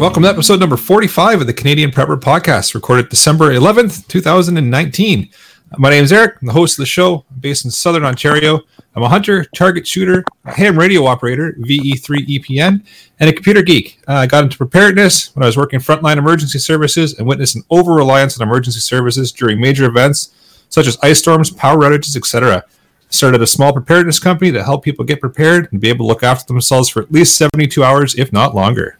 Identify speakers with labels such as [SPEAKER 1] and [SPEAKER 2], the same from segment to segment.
[SPEAKER 1] welcome to episode number 45 of the Canadian Prepper Podcast, recorded December 11th, 2019. My name is Eric, I'm the host of the show, I'm based in Southern Ontario. I'm a hunter, target shooter, ham radio operator, VE3 EPN, and a computer geek. Uh, I got into preparedness when I was working frontline emergency services and witnessed an over reliance on emergency services during major events such as ice storms, power outages, etc. Started a small preparedness company that helped people get prepared and be able to look after themselves for at least 72 hours, if not longer.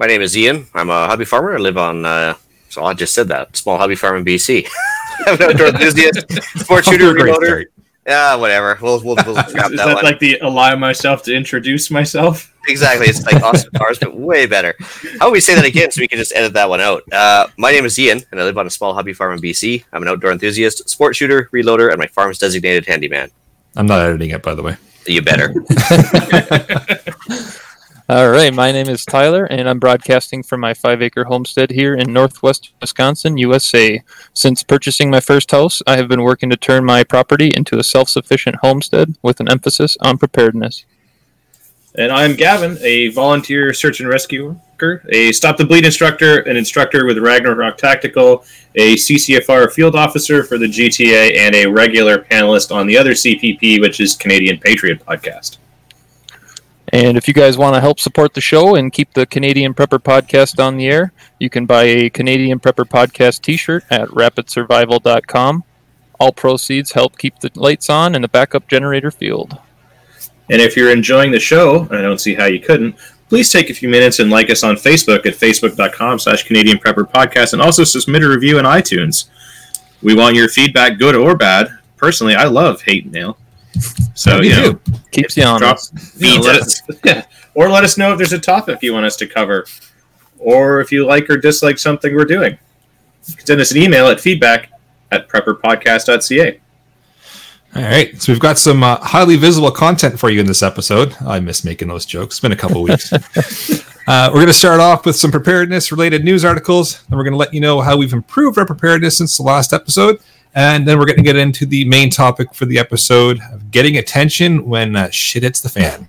[SPEAKER 2] My name is Ian. I'm a hobby farmer. I live on, uh, so I just said that, small hobby farm in BC. I'm an outdoor enthusiast, sports shooter, reloader. Yeah, whatever. We'll, we'll, we'll scrap
[SPEAKER 3] Is
[SPEAKER 2] that,
[SPEAKER 3] that
[SPEAKER 2] one.
[SPEAKER 3] like the allow myself to introduce myself?
[SPEAKER 2] exactly. It's like Austin Powers, but way better. How about we say that again so we can just edit that one out? Uh, my name is Ian, and I live on a small hobby farm in BC. I'm an outdoor enthusiast, sports shooter, reloader, and my farm's designated handyman.
[SPEAKER 1] I'm not editing it, by the way.
[SPEAKER 2] You better.
[SPEAKER 4] All right, my name is Tyler, and I'm broadcasting from my five acre homestead here in northwest Wisconsin, USA. Since purchasing my first house, I have been working to turn my property into a self sufficient homestead with an emphasis on preparedness.
[SPEAKER 3] And I'm Gavin, a volunteer search and rescue worker, a stop the bleed instructor, an instructor with Ragnarok Tactical, a CCFR field officer for the GTA, and a regular panelist on the other CPP, which is Canadian Patriot Podcast.
[SPEAKER 4] And if you guys want to help support the show and keep the Canadian Prepper Podcast on the air, you can buy a Canadian Prepper Podcast t shirt at rapidsurvival.com. All proceeds help keep the lights on and the backup generator fueled.
[SPEAKER 3] And if you're enjoying the show, I don't see how you couldn't, please take a few minutes and like us on Facebook at facebook.com slash Canadian Prepper Podcast and also submit a review in iTunes. We want your feedback, good or bad. Personally, I love hate mail. So,
[SPEAKER 1] Me
[SPEAKER 3] you know,
[SPEAKER 1] too.
[SPEAKER 4] Keeps you
[SPEAKER 3] drop,
[SPEAKER 4] honest.
[SPEAKER 3] you know, let us, or let us know if there's a topic you want us to cover, or if you like or dislike something we're doing. Send us an email at feedback at prepperpodcast.ca.
[SPEAKER 1] All right, so we've got some uh, highly visible content for you in this episode. I miss making those jokes. It's been a couple weeks. uh, we're going to start off with some preparedness related news articles. Then we're going to let you know how we've improved our preparedness since the last episode. And then we're going to get into the main topic for the episode of getting attention when uh, shit hits the fan.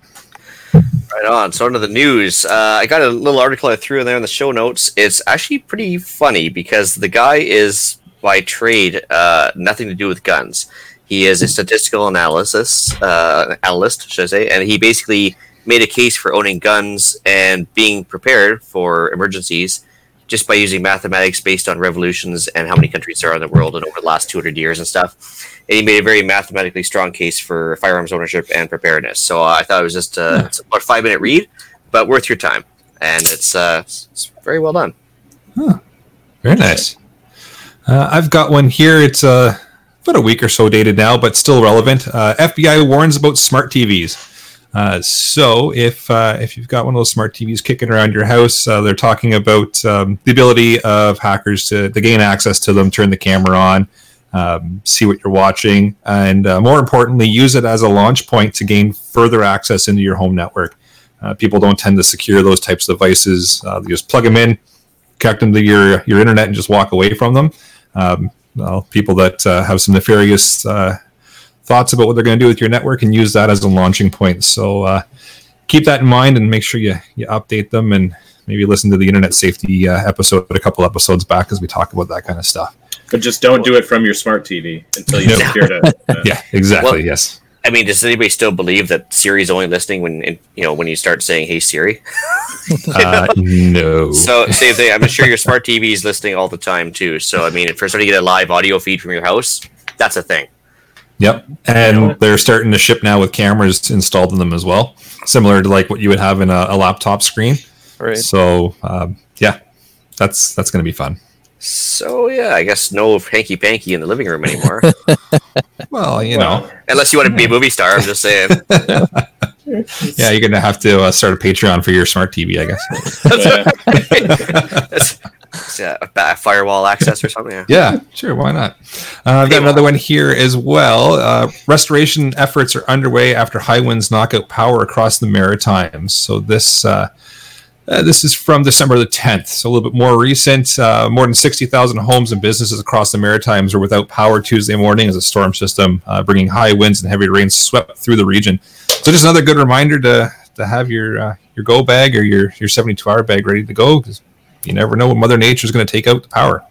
[SPEAKER 2] Right on. So, into the news. Uh, I got a little article I threw in there in the show notes. It's actually pretty funny because the guy is, by trade, uh, nothing to do with guns. He is a statistical analysis uh, analyst, should I say, and he basically made a case for owning guns and being prepared for emergencies just by using mathematics based on revolutions and how many countries there are in the world and over the last 200 years and stuff. And he made a very mathematically strong case for firearms ownership and preparedness. So uh, I thought it was just uh, it's about a five minute read, but worth your time. And it's, uh, it's, very well done.
[SPEAKER 1] Very nice. Uh, I've got one here. It's uh, about a week or so dated now, but still relevant. Uh, FBI warns about smart TVs. Uh, so if uh, if you've got one of those smart TVs kicking around your house, uh, they're talking about um, the ability of hackers to, to gain access to them, turn the camera on, um, see what you're watching, and uh, more importantly, use it as a launch point to gain further access into your home network. Uh, people don't tend to secure those types of devices. They just plug them in, connect them to your your internet, and just walk away from them. Um, well, people that have some nefarious thoughts about what they're going to do with your network and use that as a launching point. So uh, keep that in mind and make sure you, you update them and maybe listen to the internet safety uh, episode a couple episodes back as we talk about that kind of stuff.
[SPEAKER 3] But just don't do it from your smart TV until you
[SPEAKER 1] No.
[SPEAKER 3] secure it. Uh,
[SPEAKER 1] Yeah, exactly.
[SPEAKER 2] Well-
[SPEAKER 1] yes.
[SPEAKER 2] I mean, does anybody still believe that Siri's only listening when you know when you start saying "Hey Siri"?
[SPEAKER 1] Uh, no.
[SPEAKER 2] So same thing. I'm sure your smart TV is listening all the time too. So I mean, if you're starting to get a live audio feed from your house, that's a thing.
[SPEAKER 1] Yep. And they're starting to ship now with cameras installed in them as well, similar to like what you would have in a, a laptop screen.
[SPEAKER 4] Right.
[SPEAKER 1] So um, yeah, that's that's going to be fun.
[SPEAKER 2] So yeah, I guess no hanky panky in the living room anymore,
[SPEAKER 1] Well, you
[SPEAKER 3] well,
[SPEAKER 1] know,
[SPEAKER 2] unless you want to be a movie star. I'm just saying.
[SPEAKER 1] yeah, you're going to have to uh, start a Patreon for your smart TV, I guess.
[SPEAKER 2] That's, uh, a firewall access or something. Yeah.
[SPEAKER 1] yeah, sure. Why not? Uh, I've got another one here as well. Uh, restoration efforts are underway after high winds knock out power across the Maritimes. So this uh, uh, this is from December the 10th, so a little bit more recent. Uh, more than 60,000 homes and businesses across the Maritimes were without power Tuesday morning as a storm system, uh, bringing high winds and heavy rain swept through the region. So just another good reminder to to have your uh, your go bag or your your 72 hour bag ready to go because you never know what Mother Nature is going to take out the power.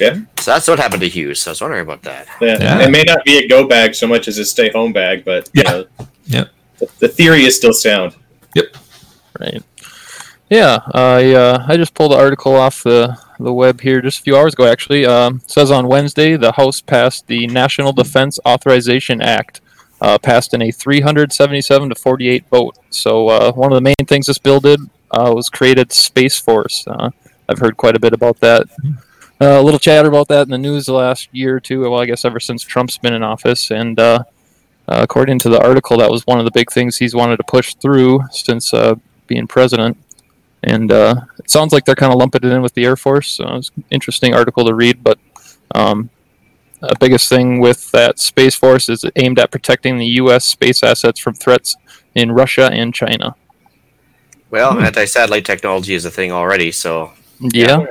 [SPEAKER 3] Yeah.
[SPEAKER 2] So that's what happened to Hughes. So I was wondering about that.
[SPEAKER 3] yeah.
[SPEAKER 1] Yeah.
[SPEAKER 3] It may not be a go bag so much as a stay home bag, but you
[SPEAKER 1] Yeah.
[SPEAKER 3] know,
[SPEAKER 1] Yeah.
[SPEAKER 3] The, the theory is still sound. Yep.
[SPEAKER 4] Right. Yeah, I uh, I just pulled the article off the the web here just a few hours ago. Actually, um, it says on Wednesday the House passed the National Defense Authorization Act, uh, passed in a 377 to 48 vote. So uh, one of the main things this bill did uh, was created Space Force. Uh, I've heard quite a bit about that. Uh, a little chatter about that in the news the last year or two. Well, I guess ever since Trump's been in office, and uh, uh, according to the article, that was one of the big things he's wanted to push through since being president. And it sounds like they're kind of lumping it in with the Air Force. So it's an interesting article to read. But um, the biggest thing with that Space Force is aimed at protecting the U.S. space assets from threats in Russia and China.
[SPEAKER 2] Well,
[SPEAKER 1] Hmm.
[SPEAKER 2] anti-satellite technology is a thing already, so
[SPEAKER 4] Yeah,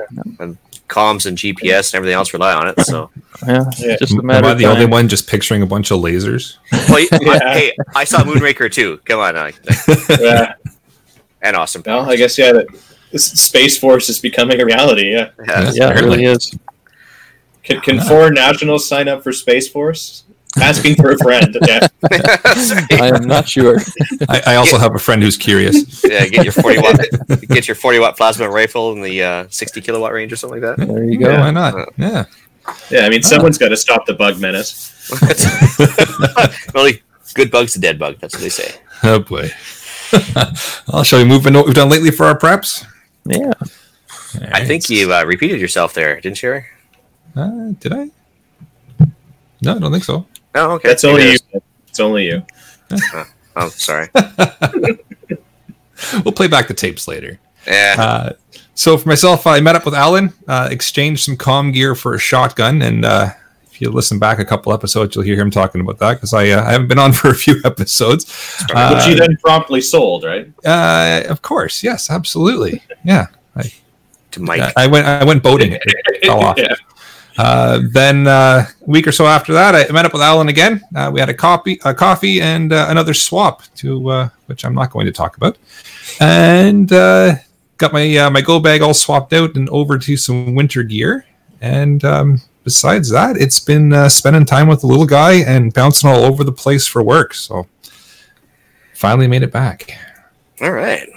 [SPEAKER 2] comms and GPS and everything else rely on it. So,
[SPEAKER 4] yeah,
[SPEAKER 3] Yeah.
[SPEAKER 4] just a
[SPEAKER 1] Am I
[SPEAKER 4] of
[SPEAKER 1] the only one just picturing a bunch of lasers?
[SPEAKER 2] well,
[SPEAKER 3] Yeah.
[SPEAKER 2] I, hey, I saw Moonraker too. Come on, I,
[SPEAKER 3] Yeah.
[SPEAKER 2] and awesome.
[SPEAKER 3] well, I guess yeah. The, this Space Force is becoming a reality. Yeah.
[SPEAKER 2] Yeah.
[SPEAKER 4] Yeah, it really is.
[SPEAKER 3] Can, can foreign nationals sign up for Space Force? Asking for a friend. Yeah.
[SPEAKER 4] I am not sure.
[SPEAKER 1] I, I also have a friend who's curious.
[SPEAKER 2] yeah, get your forty watt, get your forty watt plasma rifle in the uh, sixty kilowatt range or something like that.
[SPEAKER 4] There you
[SPEAKER 1] Yeah,
[SPEAKER 4] go.
[SPEAKER 1] why not? Yeah.
[SPEAKER 3] Yeah. I mean, someone's got to stop the bug menace.
[SPEAKER 2] Only good bug's a dead bug. That's what they say.
[SPEAKER 1] Oh boy. I'll show you moving what we've done lately for our preps.
[SPEAKER 4] Yeah.
[SPEAKER 2] I think you uh, repeated yourself there, didn't you? Harry?
[SPEAKER 1] Uh, did I? No, I don't think so.
[SPEAKER 2] Oh, okay.
[SPEAKER 3] That's only you. It's only you.
[SPEAKER 2] there's- Oh, sorry.
[SPEAKER 1] We'll play back the tapes later.
[SPEAKER 2] Yeah.
[SPEAKER 1] Uh, so for myself, I met up with Alan, uh, exchanged some comm gear for a shotgun, and uh, if you listen back a couple episodes, you'll hear him talking about that because I, uh, I haven't been on for a few episodes. Uh,
[SPEAKER 3] Which you then promptly sold, right?
[SPEAKER 1] Uh, of course, yes, absolutely, yeah.
[SPEAKER 2] to Mike.
[SPEAKER 1] I went I went boating. It, it fell off.
[SPEAKER 3] Yeah.
[SPEAKER 1] Uh, then uh, a week or so after that, I met up with Alan again. Uh, we had a coffee, a coffee, and uh, another swap to uh, which I'm not going to talk about, and uh, got my my go bag all swapped out and over to some winter gear. And um, besides that, it's been spending time with the little guy and bouncing all over the place for work. So finally made it back.
[SPEAKER 2] All right.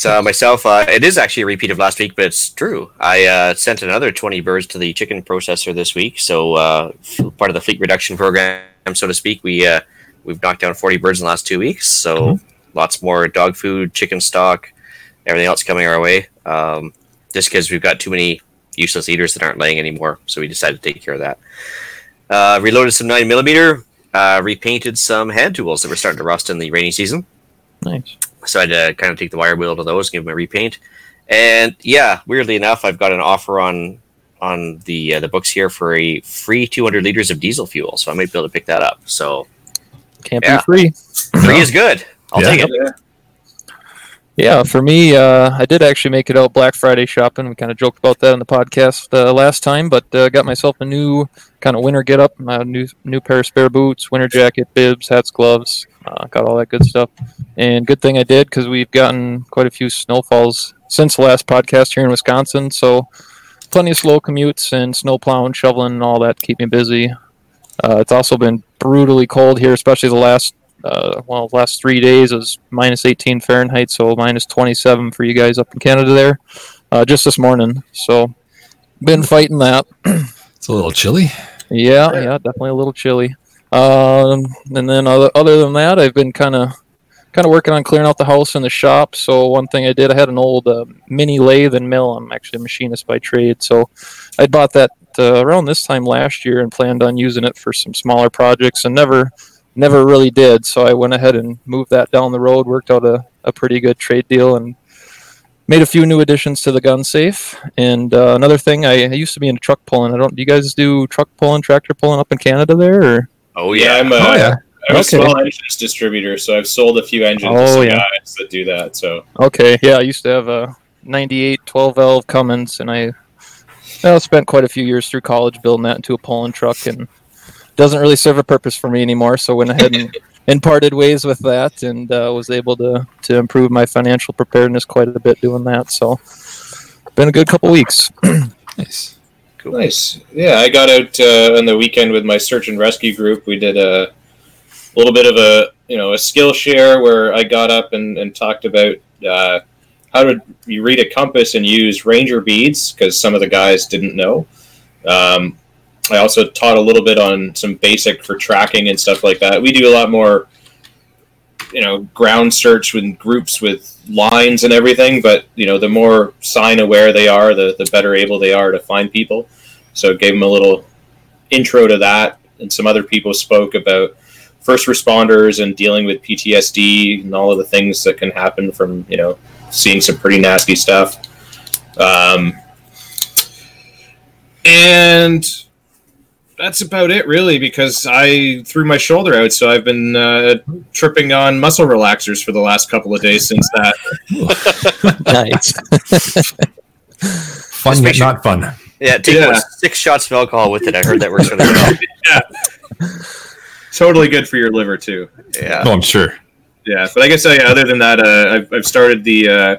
[SPEAKER 2] So myself, uh, it is actually a repeat of last week, but it's true. I uh, sent another 20 birds to the chicken processor this week. So uh, part of the fleet reduction program, so to speak, we uh, we've knocked down 40 birds in the last two weeks. So lots more dog food, chicken stock, everything else coming our way. Um, just because we've got too many useless eaters that aren't laying anymore, so we decided to take care of that. Uh, reloaded some nine millimeter, uh, repainted some hand tools that were starting to rust in the rainy season
[SPEAKER 4] Nice.
[SPEAKER 2] So I had to kind of take the wire wheel to those, give them a repaint, and yeah, weirdly enough, I've got an offer on on the uh, the books here for a free 200 liters of diesel fuel, so I might be able to pick that up. So
[SPEAKER 4] Can't
[SPEAKER 2] Yeah.
[SPEAKER 4] be free.
[SPEAKER 2] free is good. I'll
[SPEAKER 1] Yeah.
[SPEAKER 2] take it.
[SPEAKER 3] Yeah.
[SPEAKER 4] Yeah, for me, uh, I did actually make it out Black Friday shopping. We kind of joked about that in the podcast uh, last time, but uh, got myself a new kind of winter get up, a new new pair of spare boots, winter jacket, bibs, hats, gloves, uh, got all that good stuff. And good thing I did because we've gotten quite a few snowfalls since the last podcast here in Wisconsin. So plenty of slow commutes and snow plowing, shoveling, and all that to keep me busy. Uh, it's also been brutally cold here, especially the last uh, well, last three days is minus 18 Fahrenheit, so minus 27 for you guys up in Canada there, uh, just this morning. So, been fighting that.
[SPEAKER 1] It's a little chilly.
[SPEAKER 4] Yeah, yeah, definitely a little chilly. Um, and then other, other than that, I've been kind of kind of working on clearing out the house and the shop. So one thing I did, I had an old uh, mini lathe and mill. I'm actually a machinist by trade, so I bought that uh, around this time last year and planned on using it for some smaller projects, and never never really did. So I went ahead and moved that down the road. Worked out a, a pretty good trade deal and made a few new additions to the gun safe. And uh, another thing, I, I used to be into truck pulling. I don't. Do you guys do truck pulling, tractor pulling up in Canada there? Or?
[SPEAKER 2] Oh
[SPEAKER 3] Yeah,
[SPEAKER 2] yeah,
[SPEAKER 3] I'm a,
[SPEAKER 1] Oh, yeah.
[SPEAKER 3] I'm a small engines distributor, so I've sold a few engines to
[SPEAKER 4] Oh,
[SPEAKER 3] some
[SPEAKER 4] yeah.
[SPEAKER 3] guys that do that. So
[SPEAKER 4] Okay, yeah, I used to have a 98 12 valve Cummins, and I well, spent quite a few years through college building that into a pulling truck, and doesn't really serve a purpose for me anymore. So went ahead and and parted ways with that, and uh, was able to to improve my financial preparedness quite a bit doing that. So, been a good couple weeks.
[SPEAKER 1] Nice.
[SPEAKER 2] Cool.
[SPEAKER 3] Nice. Yeah, I got out uh, on the weekend with my search and rescue group. We did a little bit of a you know a skill share where I got up and, and talked about uh, how to you read a compass and use ranger beads because some of the guys didn't know. Um, I also taught a little bit on some basic for tracking and stuff like that. We do a lot more, you know, ground search with groups with lines and everything. But you know, the more sign aware they are, the the better able they are to find people. So it gave them a little intro to that, and some other people spoke about first responders and dealing with PTSD and all of the things that can happen from you know seeing some pretty nasty stuff. Um, and that's about it, really, because I threw my shoulder out, so I've been uh, tripping on muscle relaxers for the last couple of days since that.
[SPEAKER 4] nice.
[SPEAKER 1] Fun
[SPEAKER 2] Just
[SPEAKER 1] yet
[SPEAKER 2] make sure-
[SPEAKER 1] not fun.
[SPEAKER 2] Yeah, take
[SPEAKER 3] Yeah.
[SPEAKER 2] six shots of alcohol with it. I heard that works really well. Yeah.
[SPEAKER 3] Totally good for your liver too.
[SPEAKER 2] Yeah.
[SPEAKER 1] Oh, I'm sure.
[SPEAKER 3] Yeah, but I guess uh, yeah, other than that, uh, I've, I've started the uh,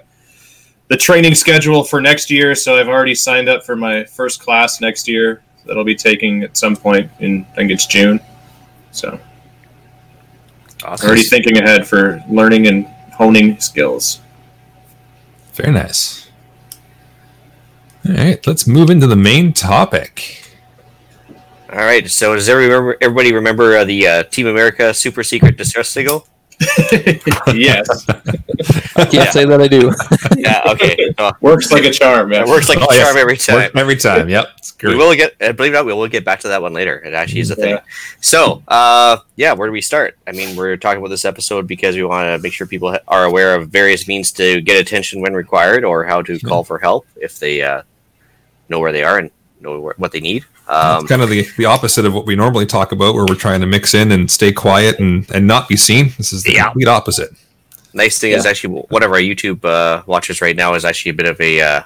[SPEAKER 3] the training schedule for next year. So I've already signed up for my first class next year that I'll be taking at some point in I think it's June. So
[SPEAKER 2] Awesome.
[SPEAKER 3] already thinking ahead for learning and honing skills.
[SPEAKER 1] Very nice. All right, let's move into the main topic.
[SPEAKER 2] All right. So does everybody remember, everybody remember uh, the uh, Team America Super Secret Distress Signal?
[SPEAKER 3] yes, I
[SPEAKER 4] Can't
[SPEAKER 2] Yeah.
[SPEAKER 4] say that I do.
[SPEAKER 2] Yeah. Okay. Uh,
[SPEAKER 3] works like a charm. Yeah.
[SPEAKER 2] it works like a
[SPEAKER 1] Oh, yes.
[SPEAKER 2] charm every time.
[SPEAKER 1] Work every time. Yep. It's
[SPEAKER 2] We will get, uh, believe it or not, we will get back to that one later. It actually is a thing.
[SPEAKER 3] Yeah.
[SPEAKER 2] So, uh, yeah, where do we start? I mean, we're talking about this episode because we want to make sure people ha- are aware of various means to get attention when required or how to call for help if they uh, know where they are and know where, what they need. Um,
[SPEAKER 1] it's kind of the, the opposite of what we normally talk about, where we're trying to mix in and stay quiet and, and not be seen. This is the
[SPEAKER 2] Yeah.
[SPEAKER 1] complete opposite.
[SPEAKER 2] nice thing is actually one of our YouTube uh, watchers right now is actually a bit of a uh,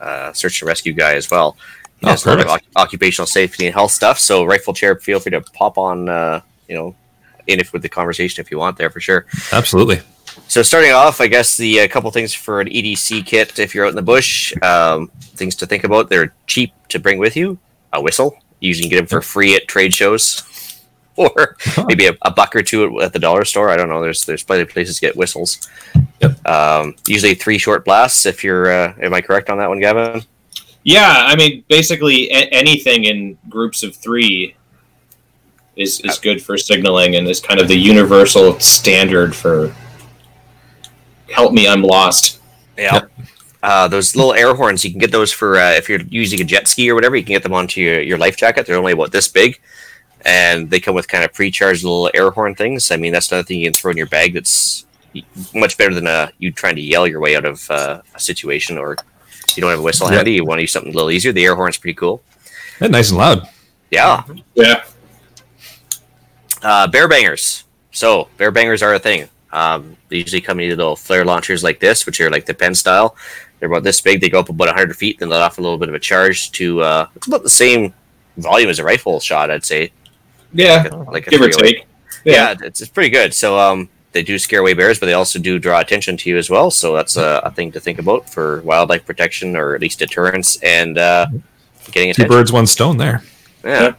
[SPEAKER 2] uh, search and rescue guy as well. He
[SPEAKER 1] Oh,
[SPEAKER 2] does a lot of
[SPEAKER 1] perfect.
[SPEAKER 2] occupational safety and health stuff. So, Rifle Chair, feel free to pop on, uh, you know, in if with the conversation if you want there for sure.
[SPEAKER 1] Absolutely.
[SPEAKER 2] So starting off, I guess the a couple things for an EDC kit if you're out in the bush. Um, things to think about: they're cheap to bring with you. A whistle, you usually get them for free at trade shows, or maybe a, a buck or two at, at the dollar store. I don't know. There's there's plenty of places to get whistles.
[SPEAKER 1] Yep.
[SPEAKER 2] Um, usually three short blasts. If you're, uh, am I correct on that one, Gavin?
[SPEAKER 3] Yeah, I mean, basically a- anything in groups of three is is good for signaling and is kind of the universal standard for help me, I'm lost.
[SPEAKER 2] Yeah. Uh, those little air horns, you can get those for uh, if you're using a jet ski or whatever. You can get them onto your, your life jacket. They're only about this big, and they come with kind of pre-charged little air horn things. I mean, that's another thing you can throw in your bag. That's much better than uh, you trying to yell your way out of uh, a situation, or you don't have a whistle
[SPEAKER 1] Yeah.
[SPEAKER 2] handy. You want to use something a little easier. The air horn's pretty cool.
[SPEAKER 1] And nice and loud.
[SPEAKER 2] Yeah.
[SPEAKER 3] Yeah.
[SPEAKER 2] Uh, bear bangers. So bear bangers are a thing. Um, they usually come in little flare launchers like this, which are like the pen style. They're about this big. They go up about 100 feet, then let off a little bit of a charge to. Uh, it's about the same volume as a rifle shot, I'd say.
[SPEAKER 3] Yeah.
[SPEAKER 2] Like a
[SPEAKER 3] Give or take.
[SPEAKER 2] Yeah, it's, it's pretty good. So um, they do scare away bears, but they also do draw attention to you as well. So that's a, a thing to think about for wildlife protection or at least deterrence and uh, getting
[SPEAKER 1] Two birds, one stone there.
[SPEAKER 2] Yeah.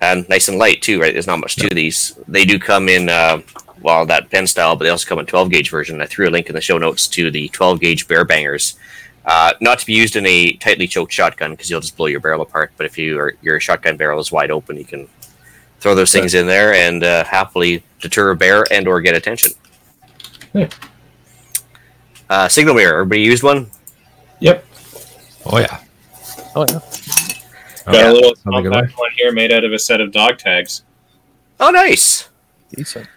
[SPEAKER 2] And nice and light too, right? There's not much to these. They do come in uh, well that pen style, but they also come in 12 gauge version. I threw a link in the show notes to the 12 gauge bear bangers. Uh, not to be used in a tightly choked shotgun because you'll just blow your barrel apart. But if you are, your shotgun barrel is wide open, you can throw those things in there and uh, happily deter a bear and or get attention.
[SPEAKER 3] Yeah.
[SPEAKER 2] Uh, signal mirror. Everybody used one?
[SPEAKER 3] Yep.
[SPEAKER 1] Oh, yeah.
[SPEAKER 4] Oh yeah.
[SPEAKER 1] Oh,
[SPEAKER 3] Got
[SPEAKER 1] yeah.
[SPEAKER 3] a little
[SPEAKER 1] Sounds like a
[SPEAKER 3] compact one here made out of a set of dog tags.
[SPEAKER 2] Oh, nice.
[SPEAKER 4] Decent.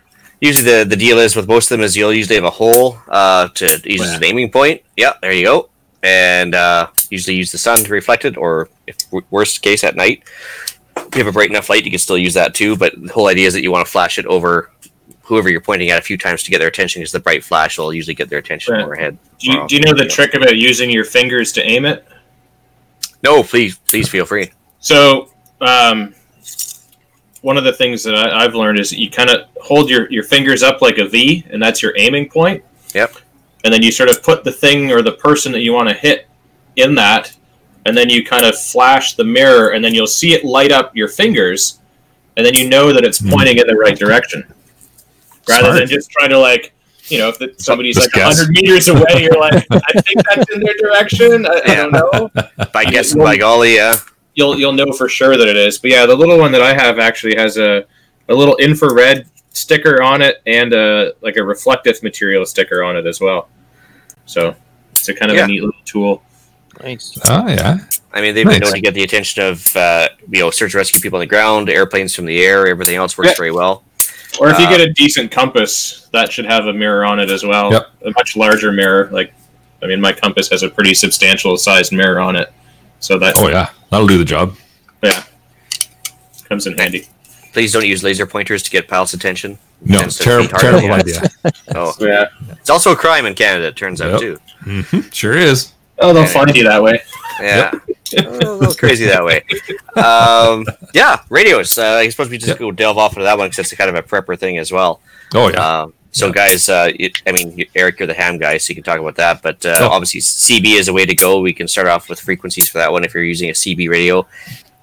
[SPEAKER 2] Usually the, the deal is with most of them is you'll usually have a hole uh, to use as an aiming point. Yeah, there you go. And uh, usually use the sun to reflect it, or if worst case at night, if you have a bright enough light, you can still use that too. But the whole idea is that you want to flash it over whoever you're pointing at a few times to get their attention, because the bright flash will usually get their attention
[SPEAKER 3] Right.
[SPEAKER 2] overhead.
[SPEAKER 3] Do you, do you know the trick about using your fingers to aim it?
[SPEAKER 2] No, please, please feel free.
[SPEAKER 3] So, um, one of the things that I, I've learned is you kind of hold your, your fingers up like a V, and that's your aiming point.
[SPEAKER 2] Yep.
[SPEAKER 3] And then you sort of put the thing or the person that you want to hit in that, and then you kind of flash the mirror, and then you'll see it light up your fingers, and then you know that it's
[SPEAKER 1] Hmm.
[SPEAKER 3] pointing in the right direction, rather
[SPEAKER 1] Smart.
[SPEAKER 3] than just trying to like. You know, if the, somebody's
[SPEAKER 1] Just
[SPEAKER 3] like
[SPEAKER 1] guess.
[SPEAKER 3] hundred meters away, you're like, I think that's in their direction. I, I don't know.
[SPEAKER 2] By guessing, by golly, yeah.
[SPEAKER 3] You'll you'll know for sure that it is. But yeah, the little one that I have actually has a a little infrared sticker on it and a like a reflective material sticker on it as well. So it's a kind of
[SPEAKER 2] Yeah.
[SPEAKER 3] a neat little tool.
[SPEAKER 4] Nice.
[SPEAKER 1] Oh yeah.
[SPEAKER 2] I mean, they've been
[SPEAKER 1] Nice.
[SPEAKER 2] known to get the attention of uh, you know search and rescue people on the ground, airplanes from the air, everything else works
[SPEAKER 3] Yeah.
[SPEAKER 2] very well.
[SPEAKER 3] Or if you
[SPEAKER 2] Uh,
[SPEAKER 3] get a decent compass, that should have a mirror on it as well.
[SPEAKER 1] Yep.
[SPEAKER 3] A much larger mirror. Like, I mean, my compass has a pretty substantial sized mirror on it, so that
[SPEAKER 1] Oh yeah. That'll do the job.
[SPEAKER 3] yeah comes in handy.
[SPEAKER 2] Please don't use laser pointers to get pilots' attention.
[SPEAKER 1] No,
[SPEAKER 2] Tends to
[SPEAKER 1] terrible, terrible idea.
[SPEAKER 2] Oh,
[SPEAKER 3] Yeah.
[SPEAKER 2] it's also a crime in Canada. It turns out
[SPEAKER 1] Yep.
[SPEAKER 2] too.
[SPEAKER 1] hmm Sure is.
[SPEAKER 3] Oh, they'll
[SPEAKER 2] Yeah.
[SPEAKER 3] find you that way.
[SPEAKER 2] Yeah, a little crazy that way. Um, yeah, radios. Uh, I suppose we just
[SPEAKER 1] Yep.
[SPEAKER 2] go delve off into that one because it's kind of a prepper thing as well.
[SPEAKER 1] Oh yeah.
[SPEAKER 2] Um, so,
[SPEAKER 1] Yeah.
[SPEAKER 2] guys, uh, you- I mean, Eric, you're the ham guy, so you can talk about that. But uh,
[SPEAKER 1] Oh.
[SPEAKER 2] obviously, CB is a way to go. We can start off with frequencies for that one if you're using a CB radio.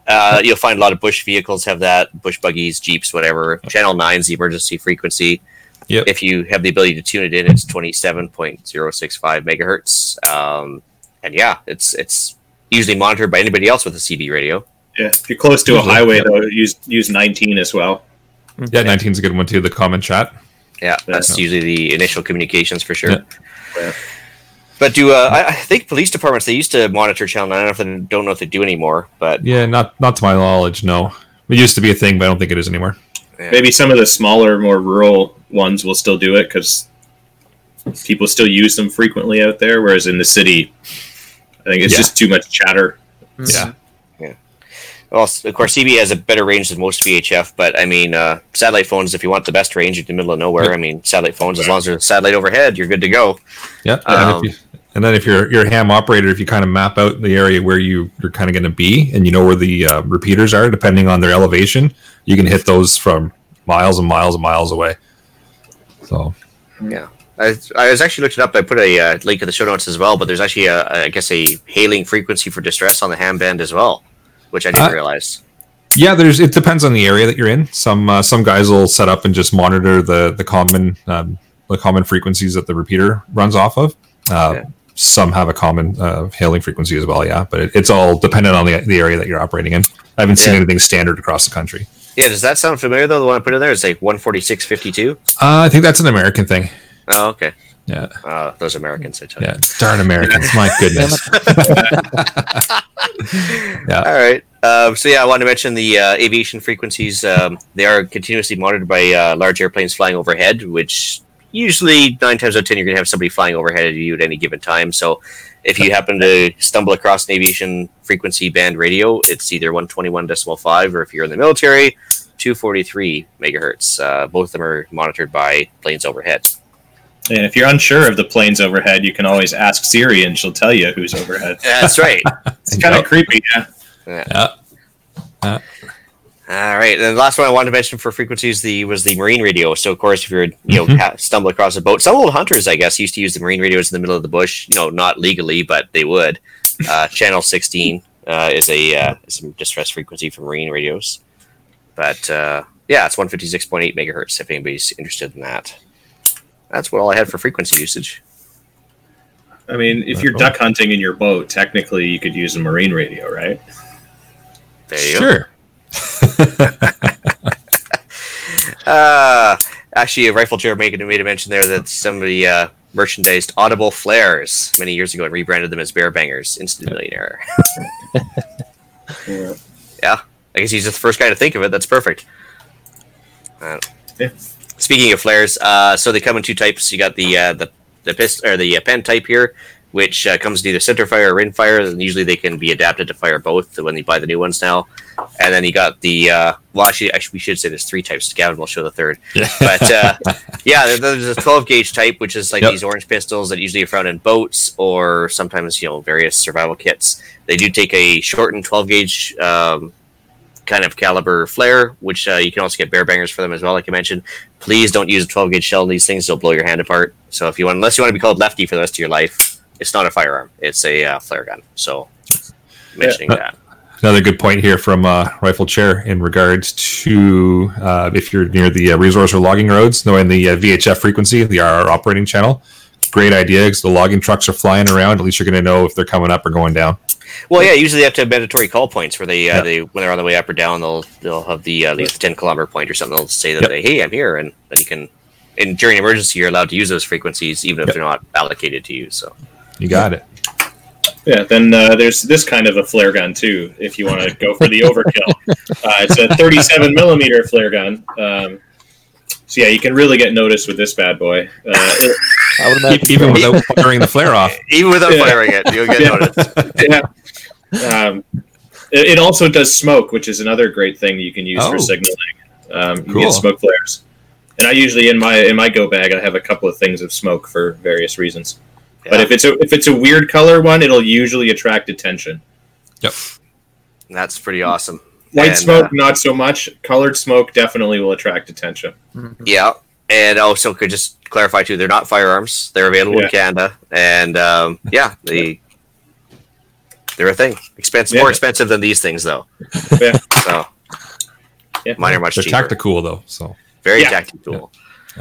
[SPEAKER 2] Uh, you'll find a lot of bush vehicles have that, bush buggies, jeeps, whatever. Channel 9 is the emergency frequency.
[SPEAKER 1] Yep.
[SPEAKER 2] If you have the ability to tune it in, it's 27.065 megahertz. Um, and yeah, it's it's usually monitored by anybody else with a CB radio.
[SPEAKER 3] Yeah. If you're close to a highway,
[SPEAKER 1] yep.
[SPEAKER 3] though, use use 19 as well.
[SPEAKER 1] yeah, 19's a good one too. The common chat.
[SPEAKER 2] Yeah, that's usually the initial communications for sure.
[SPEAKER 1] Yeah.
[SPEAKER 3] Yeah.
[SPEAKER 2] But do uh, I, I think police departments they used to monitor channel nine. I don't know if they don't know if they do anymore, but
[SPEAKER 1] Yeah, not not to my knowledge. No, it used to be a thing, but I don't think it is anymore.
[SPEAKER 3] Maybe some of the smaller, more rural ones will still do it because people still use them frequently out there. Whereas in the city, I think it's
[SPEAKER 1] Yeah.
[SPEAKER 3] just too much chatter.
[SPEAKER 1] Yeah.
[SPEAKER 2] Well, of course CB has a better range than most VHF. But I mean, uh, satellite phones if you want the best range in the middle of nowhere. I mean, satellite phones as long as there's a satellite overhead, you're good to go.
[SPEAKER 1] Yeah.
[SPEAKER 2] Um,
[SPEAKER 1] and, you, and then if you're you're a ham operator, if you kind of map out the area where you you're kind of going to be, and you know where the uh, repeaters are, depending on their elevation, you can hit those from miles and miles and miles away. So yeah.
[SPEAKER 2] I, I was actually looked it up. I put a uh, link in the show notes as well. But there's actually a, I guess a hailing frequency for distress on the ham band as well, which I didn't
[SPEAKER 1] Uh,
[SPEAKER 2] realize.
[SPEAKER 1] yeah, there's it depends on the area that you're in. Some uh, some guys will set up and just monitor the the common um, the common frequencies that the repeater runs off of. Uh,
[SPEAKER 2] Yeah.
[SPEAKER 1] Some have a common uh, hailing frequency as well. Yeah, but it, it's all dependent on the the area that you're operating in. I haven't seen
[SPEAKER 2] Yeah.
[SPEAKER 1] anything standard across the country.
[SPEAKER 2] Yeah, does that sound familiar though? The one I put in there is like 146.52.
[SPEAKER 1] Uh, I think that's an American thing.
[SPEAKER 2] Oh, okay.
[SPEAKER 1] Yeah.
[SPEAKER 2] Uh, those Americans, I tell you.
[SPEAKER 1] Yeah, darn Americans! My goodness. yeah,
[SPEAKER 2] All right. Um, so yeah, I wanted to mention the uh, aviation frequencies. Um, they are continuously monitored by uh, large airplanes flying overhead, which usually nine times out of ten you're going to have somebody flying overhead of you at any given time. So if you happen to stumble across an aviation frequency band radio, it's either 121.5 or if you're in the military, 243 megahertz. Uh, both of them are monitored by planes overhead.
[SPEAKER 3] And if you're unsure of the planes overhead, you can always ask Siri, and she'll tell you who's overhead.
[SPEAKER 2] That's right.
[SPEAKER 3] It's kind of
[SPEAKER 1] Yep.
[SPEAKER 3] creepy. Yeah.
[SPEAKER 1] yeah.
[SPEAKER 2] All right, and the last one I wanted to mention for frequencies the was the marine radio. So of course, if you're you know
[SPEAKER 1] Mhm.
[SPEAKER 2] ha- stumble across a boat, some old hunters I guess used to use the marine radios in the middle of the bush. You know, not legally, but they would. Uh, channel 16 uh, is a uh, is a distress frequency for marine radios, but uh, yeah, it's 156.8 megahertz. If anybody's interested in that, that's what all I had for frequency usage.
[SPEAKER 3] I mean, if you're duck hunting in your boat, technically you could use a marine radio, right?
[SPEAKER 2] There you go.
[SPEAKER 1] Sure.
[SPEAKER 2] Uh, actually, a rifle chair making made a mention there that somebody uh, merchandised audible flares many years ago and rebranded them as bear bangers. Instant millionaire.
[SPEAKER 3] Yeah.
[SPEAKER 2] I guess he's just the first guy to think of it. That's perfect. Uh,
[SPEAKER 3] Yeah.
[SPEAKER 2] Speaking of flares, uh, so they come in two types. You got the uh, the the pist- or the uh, pen type here, which uh, comes in either center fire or rim fire, and usually they can be adapted to fire both when you buy the new ones now. And then you got the uh, well, actually, actually, we should say there's three types. Gavin will show the third.
[SPEAKER 1] Yeah.
[SPEAKER 2] But uh, yeah, there's a 12 gauge type, which is like
[SPEAKER 1] Yep.
[SPEAKER 2] these orange pistols that usually are found in boats or sometimes you know various survival kits. They do take a shortened 12 gauge um, kind of caliber flare, which uh, you can also get bear bangers for them as well, like I mentioned. Please don't use a 12 gauge shell in these things; they'll blow your hand apart. So if you want, unless you want to be called lefty for the rest of your life, it's not a firearm; it's a uh, flare gun. So mentioning
[SPEAKER 1] Yeah.
[SPEAKER 2] that.
[SPEAKER 1] Another good point here from uh, Rifle Chair in regards to uh, if you're near the uh, resource or logging roads, knowing the uh, VHF frequency, the RR operating channel. Great idea because the logging trucks are flying around. At least you're going to know if they're coming up or going down.
[SPEAKER 2] Well, yeah, usually they have to have mandatory call points where they, uh,
[SPEAKER 1] Yeah.
[SPEAKER 2] they when they're on the way up or down, they'll they'll have the uh, the ten kilometer point or something. They'll say that
[SPEAKER 1] Yep.
[SPEAKER 2] they, hey, I'm here, and then you can. And during emergency, you're allowed to use those frequencies even if
[SPEAKER 1] Yep.
[SPEAKER 2] they're not allocated to you. So
[SPEAKER 1] You got it.
[SPEAKER 3] Yeah, then uh, there's this kind of a flare gun too. If you want to go for the overkill, uh, it's a 37 millimeter flare gun. Um, so yeah, you can really get noticed with this bad boy. Uh, it-
[SPEAKER 4] I would imagine.
[SPEAKER 1] Even without firing the flare off.
[SPEAKER 2] even without
[SPEAKER 3] Yeah.
[SPEAKER 2] firing it, you'll get
[SPEAKER 3] Yeah.
[SPEAKER 2] noticed.
[SPEAKER 3] yeah. Um, it, it also does smoke, which is another great thing you can use
[SPEAKER 1] Oh.
[SPEAKER 3] for signaling. Um, you
[SPEAKER 1] Cool.
[SPEAKER 3] get smoke flares, and I usually in my in my go bag I have a couple of things of smoke for various reasons. But if it's a if it's a weird color one, it'll usually attract attention.
[SPEAKER 2] Yep, that's pretty awesome.
[SPEAKER 3] White
[SPEAKER 2] And,
[SPEAKER 3] smoke,
[SPEAKER 2] uh,
[SPEAKER 3] not so much. Colored smoke definitely will attract attention.
[SPEAKER 2] Yeah, and also could just clarify too, they're not firearms. They're available
[SPEAKER 3] Yeah.
[SPEAKER 2] in Canada, and um, yeah, they they're a thing. Expensive,
[SPEAKER 3] Yeah.
[SPEAKER 2] more expensive than these things though.
[SPEAKER 3] Yeah.
[SPEAKER 2] So
[SPEAKER 3] Yeah.
[SPEAKER 2] mine are much
[SPEAKER 1] They're
[SPEAKER 2] cheaper.
[SPEAKER 1] tactical though. So
[SPEAKER 2] Very
[SPEAKER 3] Yeah.
[SPEAKER 2] tactical.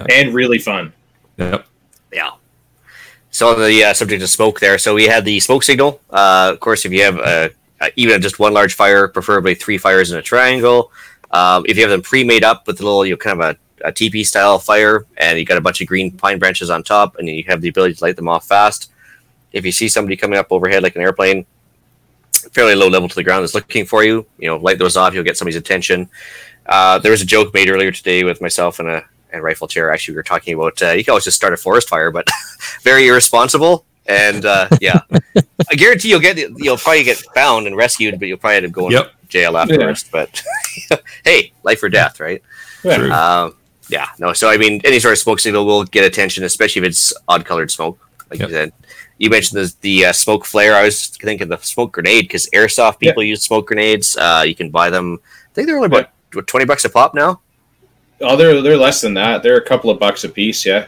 [SPEAKER 3] and really fun.
[SPEAKER 1] yep.
[SPEAKER 2] Yeah. So on the uh, subject of smoke, there. So we had the smoke signal. Uh, of course, if you have uh, uh, even just one large fire, preferably three fires in a triangle. Um, if you have them pre-made up with a little, you know, kind of a, a teepee style fire, and you got a bunch of green pine branches on top, and you have the ability to light them off fast. If you see somebody coming up overhead like an airplane, fairly low level to the ground, is looking for you, you know, light those off. You'll get somebody's attention. Uh, there was a joke made earlier today with myself and a and rifle chair. Actually, we were talking about uh, you can always just start a forest fire, but very irresponsible. And uh, yeah, I guarantee you'll get you'll probably get found and rescued, but you'll probably end up going
[SPEAKER 1] Yep.
[SPEAKER 2] to jail afterwards. But hey, life or death, right?
[SPEAKER 3] Yeah.
[SPEAKER 2] Um, yeah, no. So I mean, any sort of smoke signal will get attention, especially if it's odd colored smoke, like
[SPEAKER 1] Yep.
[SPEAKER 2] you said. You mentioned the, the uh, smoke flare. I was thinking the smoke grenade because airsoft people use smoke grenades. Uh, you can buy them. I think they're only about what, twenty bucks a pop now.
[SPEAKER 3] Oh, they're they're less than that. They're a couple of bucks a piece. Yeah.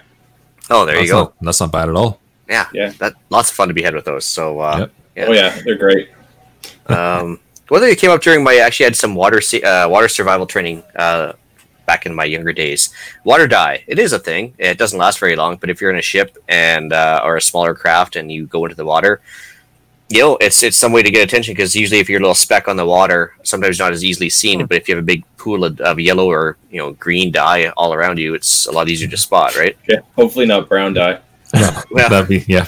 [SPEAKER 2] Oh, there
[SPEAKER 1] that's
[SPEAKER 2] you go.
[SPEAKER 1] Not, that's not bad at all.
[SPEAKER 2] Yeah,
[SPEAKER 3] Yeah.
[SPEAKER 2] That lots of fun to be had with those. So uh,
[SPEAKER 1] Yep.
[SPEAKER 2] Yeah.
[SPEAKER 3] Oh yeah, they're great.
[SPEAKER 2] um, whether it came up during my I actually had some water uh, water survival training uh, back in my younger days. Water dye, it is a thing. It doesn't last very long, but if you're in a ship and uh, or a smaller craft and you go into the water, you know it's it's some way to get attention because usually if you're a little speck on the water, sometimes not as easily seen. But if you have a big pool of, of yellow or you know green dye all around you, it's a lot easier to spot, right?
[SPEAKER 3] Yeah. Hopefully not brown dye.
[SPEAKER 2] Well,
[SPEAKER 1] That'd be yeah.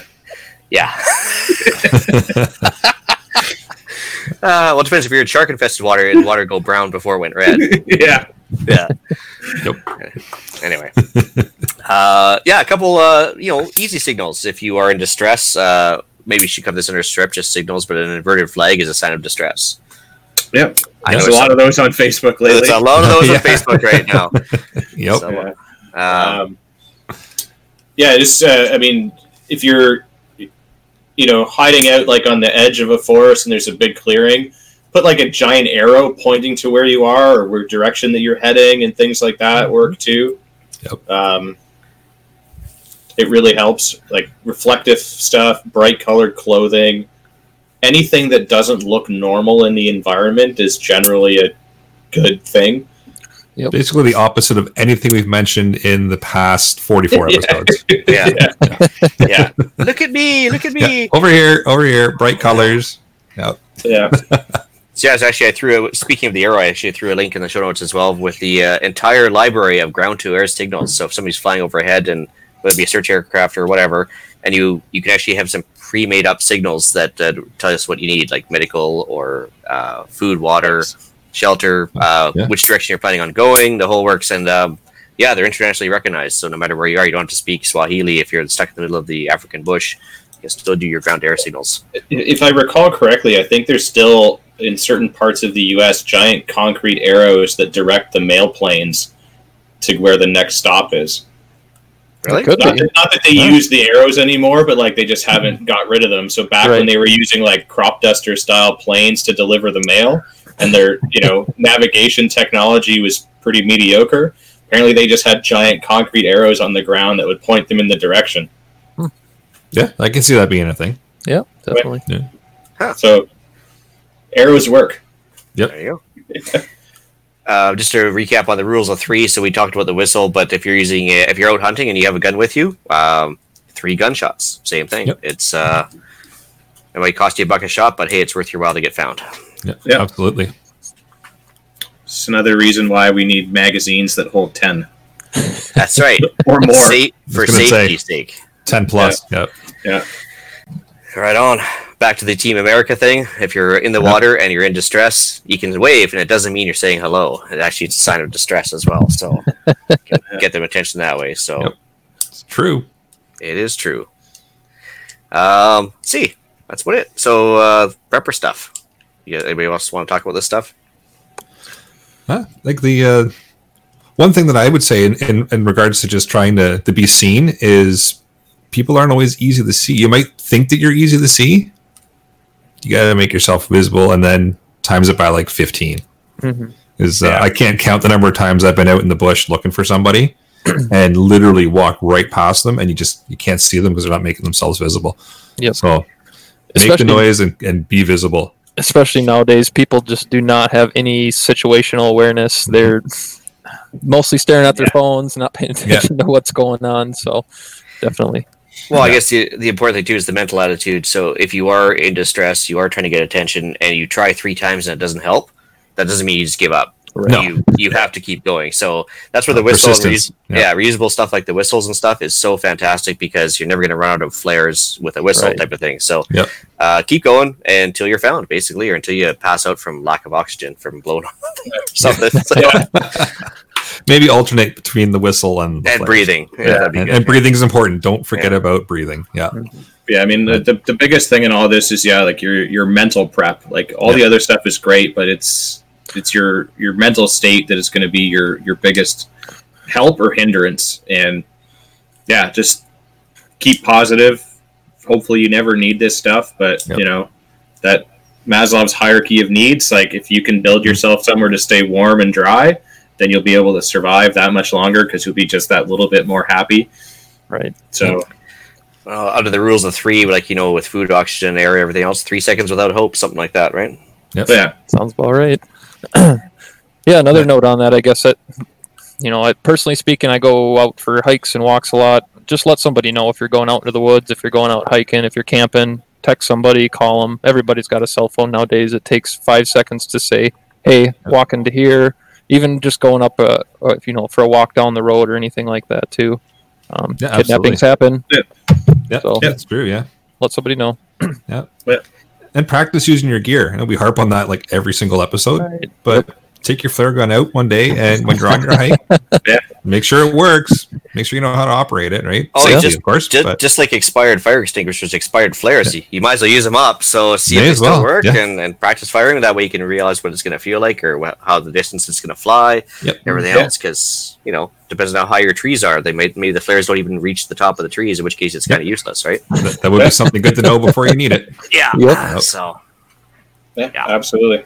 [SPEAKER 2] yeah. Uh, well, it depends if you're in shark infested water, and water go brown before it went red.
[SPEAKER 3] yeah.
[SPEAKER 2] Yeah.
[SPEAKER 1] Yep.
[SPEAKER 2] Anyway, uh, yeah, a couple, uh, you know, easy signals if you are in distress. Uh, maybe you should come this under strip, just signals, but an inverted flag is a sign of distress.
[SPEAKER 3] Yep.
[SPEAKER 2] I
[SPEAKER 3] There's a lot of those on Facebook lately.
[SPEAKER 2] There's a lot of those
[SPEAKER 1] Yeah.
[SPEAKER 2] on Facebook right now.
[SPEAKER 1] Yep.
[SPEAKER 2] So,
[SPEAKER 3] Yeah.
[SPEAKER 2] um,
[SPEAKER 3] um, yeah, just uh, I mean, if you're, you know, hiding out like on the edge of a forest and there's a big clearing, put like a giant arrow pointing to where you are or where direction that you're heading and things like that work too.
[SPEAKER 1] Yep.
[SPEAKER 3] Um, it really helps. Like reflective stuff, bright colored clothing, anything that doesn't look normal in the environment is generally a good thing.
[SPEAKER 1] Basically, the opposite of anything we've mentioned in the past 44 episodes.
[SPEAKER 2] yeah, yeah. Look at me! Look at me!
[SPEAKER 1] Yeah. Over here, over here, bright colors. Yep.
[SPEAKER 3] yeah.
[SPEAKER 2] So yes, actually, I threw. A, speaking of the arrow, I actually threw a link in the show notes as well with the uh, entire library of ground-to-air signals. So if somebody's flying overhead and whether it be a search aircraft or whatever, and you you can actually have some pre-made-up signals that uh, tell us what you need, like medical or uh, food, water, shelter, uh,
[SPEAKER 1] Yeah.
[SPEAKER 2] which direction you're planning on going, the whole works, and um, yeah, they're internationally recognized. So no matter where you are, you don't have to speak Swahili if you're stuck in the middle of the African bush. You can still do your ground-to-air signals.
[SPEAKER 3] If I recall correctly, I think there's still in certain parts of the U.S. giant concrete arrows that direct the mail planes to where the next stop is.
[SPEAKER 2] Really?
[SPEAKER 4] Could
[SPEAKER 3] Not
[SPEAKER 4] be.
[SPEAKER 3] that, not that they
[SPEAKER 1] Yeah.
[SPEAKER 3] use the arrows anymore, but like they just haven't got rid of them. So back when they were using like crop duster style planes to deliver the mail, and their you know navigation technology was pretty mediocre. Apparently, they just had giant concrete arrows on the ground that would point them in the direction.
[SPEAKER 1] Yeah, I can see that being a thing.
[SPEAKER 4] Yeah, definitely.
[SPEAKER 3] So arrows work.
[SPEAKER 2] There you go. Uh, just to recap on the rules of three, so we talked about the whistle, but if you're using it, if you're out hunting and you have a gun with you, um, three gunshots, same thing.
[SPEAKER 1] Yep.
[SPEAKER 2] It's uh, it might cost you a buck a shot, but hey, it's worth your while to get found.
[SPEAKER 1] Yeah,
[SPEAKER 3] Yeah.
[SPEAKER 1] absolutely.
[SPEAKER 3] It's another reason why we need magazines that hold ten
[SPEAKER 2] That's right.
[SPEAKER 3] or more.
[SPEAKER 2] Sa- for
[SPEAKER 1] gonna say.
[SPEAKER 2] safety's sake.
[SPEAKER 1] Ten plus. Yep.
[SPEAKER 3] Yeah,
[SPEAKER 2] Right on. Back to the Team America thing. If you're in the
[SPEAKER 1] Yeah.
[SPEAKER 2] water and you're in distress, you can wave, and it doesn't mean you're saying hello. It actually it's a sign of distress as well. So get, get them attention that way. So
[SPEAKER 1] Yep. It's true.
[SPEAKER 2] it is true. Um, see, that's what it. So uh, prepper stuff. You, anybody else want to talk about this stuff?
[SPEAKER 1] Huh? Like the uh, one thing that I would say in, in, in regards to just trying to, to be seen is people aren't always easy to see. You might think that you're easy to see. You got to make yourself visible and then times it by like 15.
[SPEAKER 4] hmm
[SPEAKER 1] Is uh,
[SPEAKER 3] Yeah.
[SPEAKER 1] I can't count the number of times I've been out in the bush looking for somebody and literally walk right past them and you just you can't see them because they're not making themselves visible.
[SPEAKER 4] Yeah.
[SPEAKER 1] So make the noise and, and be visible.
[SPEAKER 4] Especially nowadays, people just do not have any situational awareness. They're mostly staring at their
[SPEAKER 3] Yeah.
[SPEAKER 4] phones, not paying attention to what's going on. So, definitely.
[SPEAKER 2] Well, I guess the, the important thing too is the mental attitude. So if you are in distress, you are trying to get attention, and you try three times and it doesn't help, that doesn't mean you just give up.
[SPEAKER 4] Right.
[SPEAKER 1] No.
[SPEAKER 2] You you have to keep going. So that's where the
[SPEAKER 1] Uh,
[SPEAKER 2] whistle, and reus-
[SPEAKER 1] Yeah.
[SPEAKER 2] yeah. reusable stuff like the whistles and stuff is so fantastic because you're never going to run out of flares with a whistle
[SPEAKER 4] Right.
[SPEAKER 2] type of thing. So
[SPEAKER 1] Yep.
[SPEAKER 2] uh, keep going until you're found, basically, or until you pass out from lack of oxygen from blowing on something. So-
[SPEAKER 1] Maybe alternate between the whistle and the
[SPEAKER 2] and
[SPEAKER 1] flares.
[SPEAKER 2] breathing. Yeah,
[SPEAKER 1] Yeah,
[SPEAKER 2] that'd be
[SPEAKER 1] and,
[SPEAKER 2] good.
[SPEAKER 1] and breathing is important. Don't forget
[SPEAKER 2] Yeah.
[SPEAKER 1] about breathing. Yeah,
[SPEAKER 3] yeah. I mean, the, the, the biggest thing in all this is yeah, like your your mental prep. Like all the other stuff is great, but it's it's your your mental state that is going to be your your biggest help or hindrance. And yeah, just keep positive. Hopefully, you never need this stuff, but
[SPEAKER 1] Yep.
[SPEAKER 3] you know that Maslow's hierarchy of needs. Like if you can build yourself somewhere to stay warm and dry, then you'll be able to survive that much longer because you'll be just that little bit more happy.
[SPEAKER 4] Right.
[SPEAKER 3] So
[SPEAKER 2] uh, under the rules of three, like you know, with food, oxygen, air, everything else, three seconds without hope, something like that, right?
[SPEAKER 1] yep.
[SPEAKER 3] yeah,
[SPEAKER 4] Sounds about right. Yeah, another note on that, I guess that you know, I, personally speaking, I go out for hikes and walks a lot. Just let somebody know if you're going out into the woods, if you're going out hiking, if you're camping. Text somebody, call them. Everybody's got a cell phone nowadays. It takes five seconds to say, "Hey, walking to here." Even just going up, a, uh, if you know, for a walk down the road or anything like that too. Um,
[SPEAKER 1] Yeah,
[SPEAKER 4] kidnappings happen.
[SPEAKER 1] Yeah,
[SPEAKER 4] So-
[SPEAKER 1] that's true. Yeah,
[SPEAKER 4] Let somebody know.
[SPEAKER 1] And practice using your gear. I know we harp on that like every single episode,
[SPEAKER 4] Right.
[SPEAKER 1] but take your flare gun out one day, and when you're on your hike,
[SPEAKER 3] Yeah.
[SPEAKER 1] make sure it works. Make sure you know how to operate it. Right?
[SPEAKER 2] Oh,
[SPEAKER 1] Safety,
[SPEAKER 2] just-
[SPEAKER 1] of course.
[SPEAKER 2] Just,
[SPEAKER 1] but
[SPEAKER 2] just like expired fire extinguishers, expired flares, you, you might as well use them up. So see
[SPEAKER 1] May
[SPEAKER 2] if they
[SPEAKER 1] as
[SPEAKER 2] still
[SPEAKER 1] well,
[SPEAKER 2] work
[SPEAKER 1] yeah.
[SPEAKER 2] and, and practice firing. That way you can realize what it's going to feel like or wh- how the distance it's going to fly,
[SPEAKER 1] Yep.
[SPEAKER 2] everything
[SPEAKER 3] Yeah.
[SPEAKER 2] else. Because you know, depends on how high your trees are. They may, maybe the flares don't even reach the top of the trees, in which case it's
[SPEAKER 1] Yep.
[SPEAKER 2] kind of useless, right?
[SPEAKER 1] that, that would be something good to know before you need it.
[SPEAKER 2] Yeah.
[SPEAKER 4] Yep.
[SPEAKER 2] So
[SPEAKER 3] yeah,
[SPEAKER 2] Yeah.
[SPEAKER 3] absolutely.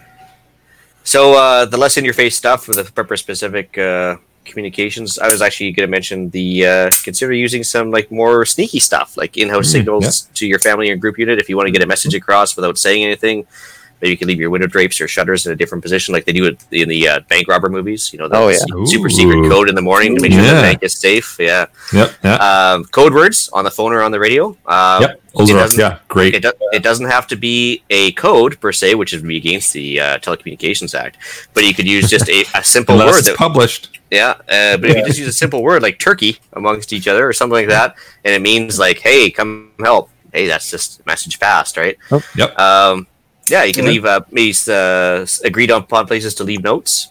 [SPEAKER 2] So uh, the less in your face stuff with the prepper specific uh, communications, I was actually going to mention the uh, consider using some like more sneaky stuff, like in-house
[SPEAKER 1] Mm,
[SPEAKER 2] signals to your family and group unit. If you want to get a message across without saying anything, maybe you can leave your window drapes or shutters in a different position, like they do in the uh, bank robber movies. You know, the
[SPEAKER 4] Oh, yeah.
[SPEAKER 2] su- super secret code in the morning to make sure
[SPEAKER 1] Yeah.
[SPEAKER 2] the bank is safe. Yeah,
[SPEAKER 1] Yep. Yeah.
[SPEAKER 2] um, code words on the phone or on the radio. Um,
[SPEAKER 1] yep. Those are
[SPEAKER 2] doesn't-
[SPEAKER 1] yeah great.
[SPEAKER 2] it, do- it doesn't have to be a code per se, which would be against the uh, Telecommunications Act, but you could use just a, a simple
[SPEAKER 1] Unless
[SPEAKER 2] word.
[SPEAKER 1] it's
[SPEAKER 2] That,
[SPEAKER 1] published.
[SPEAKER 2] yeah, uh, but if you just use a simple word like turkey amongst each other or something like that, and it means like, "Hey, come help." Hey, that's just message fast, right?
[SPEAKER 4] Oh.
[SPEAKER 1] Yep.
[SPEAKER 2] Um, yeah, you can
[SPEAKER 3] Yeah.
[SPEAKER 2] leave uh, maybe uh, agreed upon places to leave notes,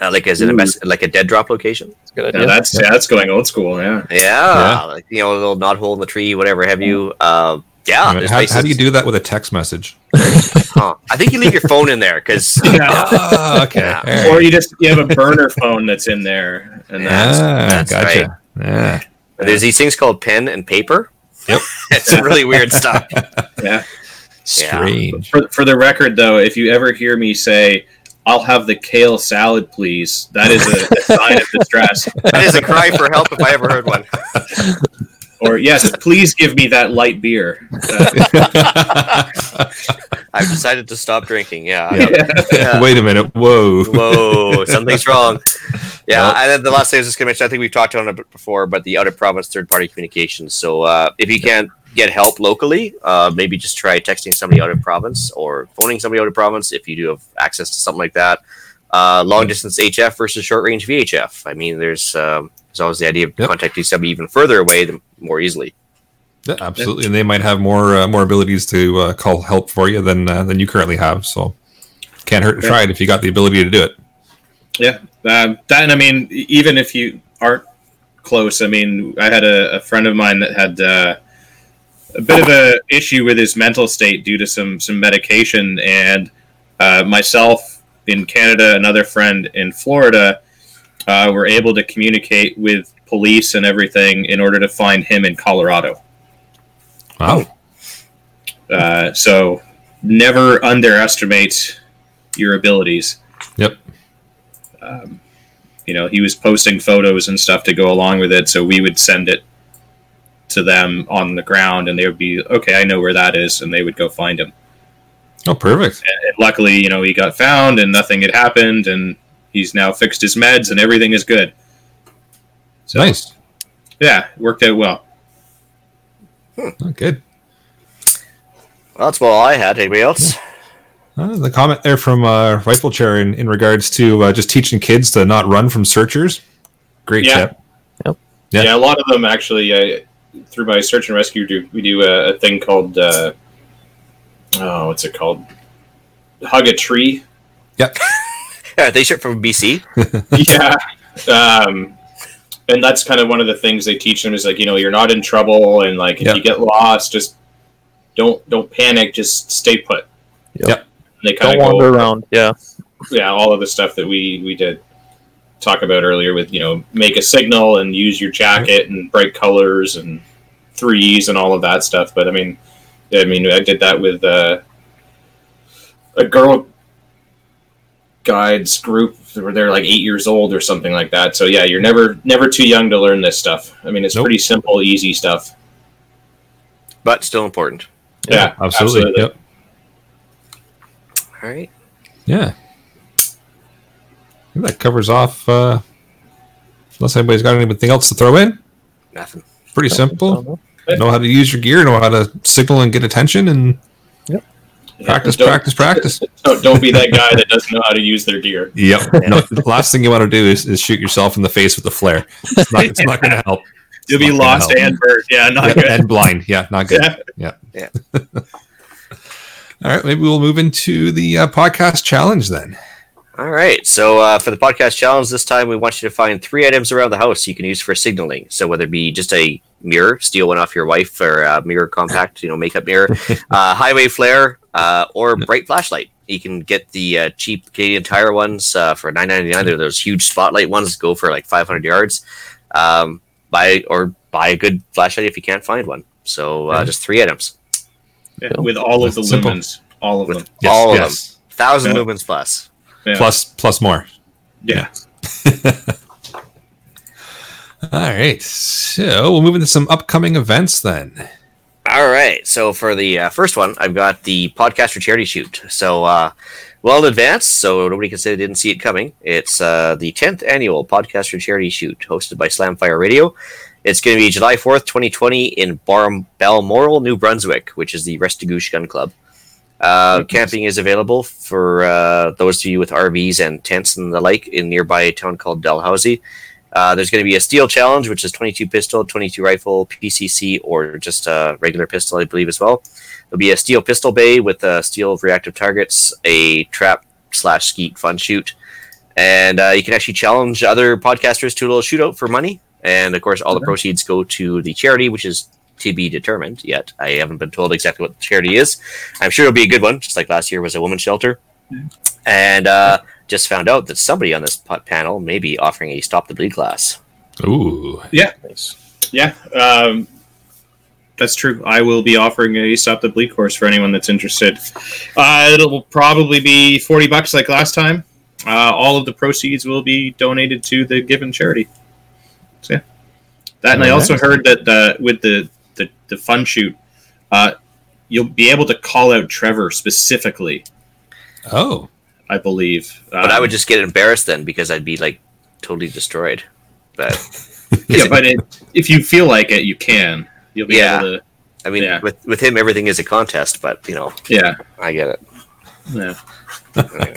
[SPEAKER 2] uh, like as in a
[SPEAKER 3] Ooh.
[SPEAKER 2] mess, like a dead drop location.
[SPEAKER 4] It's a good
[SPEAKER 3] Yeah, that's yeah, that's going old school. Yeah,
[SPEAKER 2] Yeah,
[SPEAKER 1] Yeah.
[SPEAKER 2] like you know, a little knot hole in the tree, whatever have you. Um, yeah,
[SPEAKER 1] I mean, how, how do you do that with a text message?
[SPEAKER 2] Huh. I think you leave your phone in there because
[SPEAKER 1] Ah, okay.
[SPEAKER 2] Yeah.
[SPEAKER 3] Or you just you have a burner phone that's in there, and that's
[SPEAKER 1] Ah,
[SPEAKER 2] that's
[SPEAKER 1] gotcha. Yeah.
[SPEAKER 2] there's these things called pen and paper.
[SPEAKER 1] Yep.
[SPEAKER 2] it's really weird stuff.
[SPEAKER 3] yeah.
[SPEAKER 1] Strange.
[SPEAKER 3] For, for the record, though, if you ever hear me say, I'll have the kale salad, please, that is a, a sign of distress.
[SPEAKER 2] That is a cry for help if I ever heard one.
[SPEAKER 3] Or, yes, please give me that light beer.
[SPEAKER 2] I've decided to stop drinking. Yeah.
[SPEAKER 1] Yeah.
[SPEAKER 2] Yeah.
[SPEAKER 1] Wait a minute. Whoa.
[SPEAKER 2] Whoa, something's wrong. Yeah,
[SPEAKER 1] Nope.
[SPEAKER 2] and then the last thing I was just going to mention, I think we've talked on it before, but the out of province third party communications. So uh, if you can't get help locally, uh, maybe just try texting somebody out of province or phoning somebody out of province if you do have access to something like that. Uh, long distance HF versus short range VHF. I mean, there's um, there's always the idea of
[SPEAKER 1] Yep.
[SPEAKER 2] contacting somebody even further away the more easily.
[SPEAKER 1] Yeah, absolutely, and they might have more uh, more abilities to uh, call help for you than uh, than you currently have. So can't hurt to
[SPEAKER 3] Yeah.
[SPEAKER 1] try it if you got the ability to do it.
[SPEAKER 3] Yeah, um, that and I mean, even if you aren't close, I mean, I had a, a friend of mine that had uh, a bit of a issue with his mental state due to some some medication, and uh, myself in Canada, another friend in Florida, uh, were able to communicate with police and everything in order to find him in Colorado.
[SPEAKER 1] Wow.
[SPEAKER 3] Uh, so never underestimate your abilities.
[SPEAKER 1] Yep.
[SPEAKER 3] Um, you know, he was posting photos and stuff to go along with it, so we would send it to them on the ground, and they would be, okay, I know where that is, and they would go find him.
[SPEAKER 1] Oh, perfect.
[SPEAKER 3] And luckily, you know, he got found, and nothing had happened, and he's now fixed his meds, and everything is good. So,
[SPEAKER 1] Nice.
[SPEAKER 3] Yeah, worked out well.
[SPEAKER 1] Oh, good.
[SPEAKER 2] Well, that's all I had. Anybody else?
[SPEAKER 1] Uh, the comment there from uh, Rifle Chair in, in regards to uh, just teaching kids to not run from searchers. Great
[SPEAKER 3] Yeah.
[SPEAKER 1] tip.
[SPEAKER 3] Yeah.
[SPEAKER 1] Yeah.
[SPEAKER 3] a lot of them actually. Through my search and rescue, do we do a, a thing called uh, oh, what's it called? Hug a tree.
[SPEAKER 1] Yep.
[SPEAKER 2] Yeah, they ship from BC.
[SPEAKER 3] yeah, um, and that's kind of one of the things they teach them is like you know you're not in trouble and like if
[SPEAKER 1] Yeah.
[SPEAKER 3] you get lost, just don't don't panic, just stay put.
[SPEAKER 4] Yep.
[SPEAKER 1] Yep.
[SPEAKER 3] And they kind
[SPEAKER 4] Don't
[SPEAKER 3] of
[SPEAKER 4] wander
[SPEAKER 3] go
[SPEAKER 4] around. Yeah.
[SPEAKER 3] yeah, all of the stuff that we we did talk about earlier with you know make a signal and use your jacket and bright colors and threes and all of that stuff. But I mean, I mean, I did that with uh, a girl guides group where they're like eight years old or something like that. So yeah, you're never never too young to learn this stuff. I mean, it's
[SPEAKER 1] Nope.
[SPEAKER 3] pretty simple, easy stuff.
[SPEAKER 2] but still important.
[SPEAKER 3] Yeah,
[SPEAKER 1] absolutely.
[SPEAKER 3] absolutely.
[SPEAKER 1] Yep.
[SPEAKER 2] All right.
[SPEAKER 1] Yeah. I think that covers off. Uh, unless anybody's got anything else to throw in,
[SPEAKER 2] Nothing.
[SPEAKER 1] pretty simple.
[SPEAKER 3] Yeah.
[SPEAKER 1] Know how to use your gear, know how to signal and get attention, and
[SPEAKER 3] Yeah,
[SPEAKER 1] practice,
[SPEAKER 3] don't-
[SPEAKER 1] practice, practice.
[SPEAKER 3] Don't, don't be that guy that doesn't know how to use their gear.
[SPEAKER 1] Yep. No, the last thing you want to do is, is shoot yourself in the face with a flare. It's not, it's not going to help.
[SPEAKER 3] You'll be lost and burnt. Yeah, not
[SPEAKER 1] Yep,
[SPEAKER 3] good.
[SPEAKER 1] and blind. Yeah, not good.
[SPEAKER 3] Yeah.
[SPEAKER 1] Yeah. All right, maybe we'll move into the uh, podcast challenge then.
[SPEAKER 2] All right. So uh, for the podcast challenge this time, we want you to find three items around the house you can use for signaling. So whether it be just a mirror, steal one off your wife, or a mirror compact, you know, makeup mirror, uh, highway flare, uh, or bright flashlight. You can get the uh, cheap Canadian Tire ones uh, for nine ninety nine. They're those huge spotlight ones, go for like five hundred yards. Um, buy or buy a good flashlight if you can't find one. So uh, just three items,
[SPEAKER 3] Yeah, with all of the
[SPEAKER 1] That's simple.
[SPEAKER 3] lumens, all of
[SPEAKER 2] With-
[SPEAKER 3] them.
[SPEAKER 2] All of them. thousand
[SPEAKER 3] Yeah.
[SPEAKER 2] lumens plus.
[SPEAKER 3] Yeah.
[SPEAKER 1] Plus, plus more.
[SPEAKER 3] Yeah.
[SPEAKER 1] All right. So we'll move into some upcoming events then.
[SPEAKER 2] All right. So for the uh, first one, I've got the podcast for charity shoot. So uh, well in advance, so nobody can say they didn't see it coming. It's uh, the 10th annual podcast for charity shoot hosted by Slamfire Radio. It's going to be July 4th, 2020 in Bar- Balmoral, New Brunswick, which is the Restigouche Gun Club. Uh, camping is available for uh, those of you with RVs and tents and the like in nearby a town called Dalhousie. Uh, there's going to be a steel challenge, which is 22 pistol, 22 rifle, PCC, or just a regular pistol, I believe, as well. There'll be a steel pistol bay with uh, steel reactive targets, a trap slash skeet fun shoot, and uh, you can actually challenge other podcasters to a little shootout for money. And of course, all the proceeds go to the charity, which is to be determined yet. I haven't been told exactly what the charity is. I'm sure it'll be a good one, just like last year was a women's shelter. And uh, just found out that somebody on this panel may be offering a stop the bleed class.
[SPEAKER 1] Ooh.
[SPEAKER 4] Nice.
[SPEAKER 3] Yeah. Um, that's true. I will be offering a stop the bleed course for anyone that's interested. Uh, it'll probably be forty bucks like last time. Uh, all of the proceeds will be donated to the given charity. So yeah, that and I also heard that uh, with the the, the fun shoot, uh, you'll be able to call out Trevor specifically.
[SPEAKER 1] Oh,
[SPEAKER 3] I believe.
[SPEAKER 2] But I
[SPEAKER 3] Um,
[SPEAKER 2] would just get embarrassed then because I'd be like totally destroyed. But
[SPEAKER 3] yeah, but it, if you feel like it, you can. You'll be
[SPEAKER 2] Yeah.
[SPEAKER 3] able to.
[SPEAKER 2] I mean,
[SPEAKER 3] Yeah.
[SPEAKER 2] with with him, everything is a contest. But you know,
[SPEAKER 3] Yeah,
[SPEAKER 2] I get it.
[SPEAKER 3] yeah.
[SPEAKER 2] Anyway.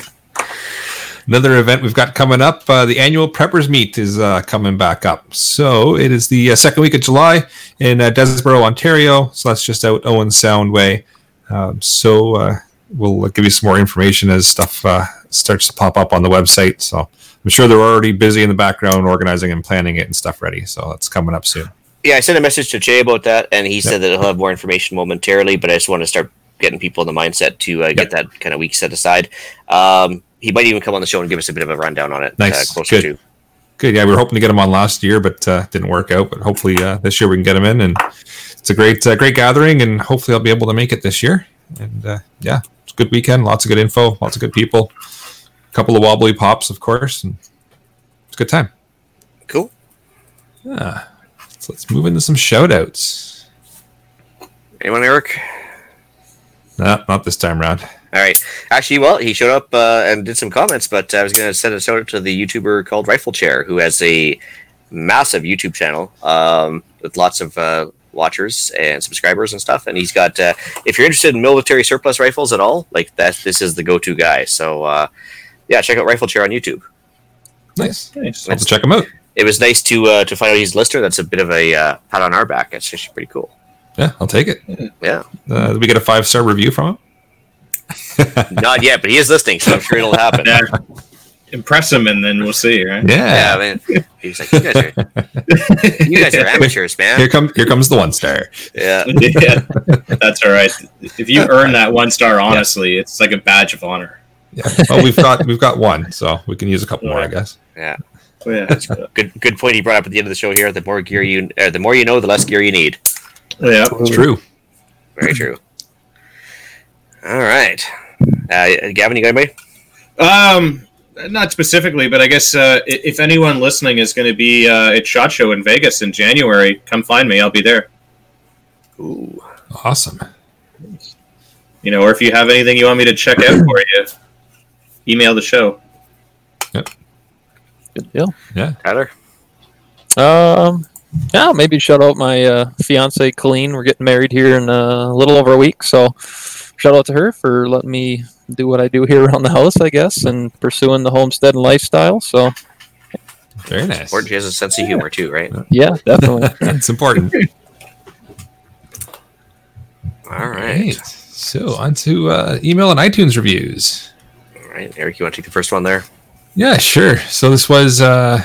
[SPEAKER 1] Another event we've got coming up, uh, the annual Preppers Meet is uh, coming back up. So it is the uh, second week of July in uh, Desboro, Ontario. So that's just out Owen Sound Way. Um, so uh, we'll give you some more information as stuff uh, starts to pop up on the website. So I'm sure they're already busy in the background organizing and planning it and stuff ready. So that's coming up soon.
[SPEAKER 2] Yeah, I sent a message to Jay about that, and he said that he'll have more information momentarily. But I just want to start getting people in the mindset to uh, get that kind of week set aside. Um, he might even come on the show and give us a bit of a rundown on it.
[SPEAKER 1] Nice.
[SPEAKER 2] Uh, closer
[SPEAKER 1] Good.
[SPEAKER 2] to.
[SPEAKER 1] Good. Yeah, we were hoping to get him on last year, but uh, didn't work out. But hopefully uh, this year we can get him in, and it's a great, uh, great gathering, and hopefully I'll be able to make it this year. And uh, yeah, it's a good weekend. Lots of good info. Lots of good people. A couple of wobbly pops, of course, and it's a good time.
[SPEAKER 2] Cool.
[SPEAKER 1] Yeah. So let's move into some shout outs.
[SPEAKER 2] Anyone, Eric?
[SPEAKER 1] No, not this time around.
[SPEAKER 2] All right. Actually, well, he showed up uh, and did some comments, but I was going to send a shout out to the YouTuber called Rifle Chair, who has a massive YouTube channel um, with lots of uh, watchers and subscribers and stuff. And he's got, uh, if you're interested in military surplus rifles at all, like that, this is the go-to guy. So, uh, yeah, check out Rifle Chair on YouTube.
[SPEAKER 1] Nice.
[SPEAKER 3] Nice.
[SPEAKER 1] I'll check him out.
[SPEAKER 2] It was nice to uh, to find out he's a listener. That's a bit of a uh, pat on our back. It's actually pretty cool.
[SPEAKER 1] Yeah, I'll take it.
[SPEAKER 2] Yeah,
[SPEAKER 1] Uh, did we get a five star review from him?
[SPEAKER 2] not yet, but he is listening, so I'm sure it'll happen.
[SPEAKER 3] Yeah. Impress him, and then we'll see, right?
[SPEAKER 2] Yeah, I mean, he's like, you guys are, you guys are amateurs,
[SPEAKER 1] Here
[SPEAKER 2] man.
[SPEAKER 1] comes here comes the one star.
[SPEAKER 2] Yeah,
[SPEAKER 3] yeah, that's all right. If you earn that one star, honestly, it's like a badge of honor.
[SPEAKER 1] Yeah. Well, we've got we've got one, so we can use a couple more, I guess.
[SPEAKER 2] yeah.
[SPEAKER 3] Oh, yeah, that's good.
[SPEAKER 2] Good, good point. He brought up at the end of the show here. The more gear you, uh, the more you know, the less gear you need.
[SPEAKER 3] yeah.
[SPEAKER 1] It's true.
[SPEAKER 2] Very true. All right, uh, Gavin, you got anybody?
[SPEAKER 3] Um, not specifically, but I guess uh, if anyone listening is going to be uh, at Shot Show in Vegas in January, come find me. I'll be there.
[SPEAKER 2] Ooh,
[SPEAKER 1] Awesome.
[SPEAKER 3] You know, or if you have anything you want me to check out for you, email the show. Yep.
[SPEAKER 4] Good deal.
[SPEAKER 2] Yeah, Tyler.
[SPEAKER 4] Um, yeah, maybe shout out my uh, fiance Colleen. We're getting married here in a little over a week, so shout out to her for letting me do what I do here around the house, I guess, and pursuing the homestead and lifestyle. So
[SPEAKER 1] Very nice.
[SPEAKER 2] Important. She has a sense of humor too, right?
[SPEAKER 4] yeah, definitely.
[SPEAKER 1] it's important.
[SPEAKER 2] All right.
[SPEAKER 1] Right. So on to uh, email and iTunes reviews.
[SPEAKER 2] All right, Eric, you want to take the first one there?
[SPEAKER 1] Yeah, sure. So this was uh,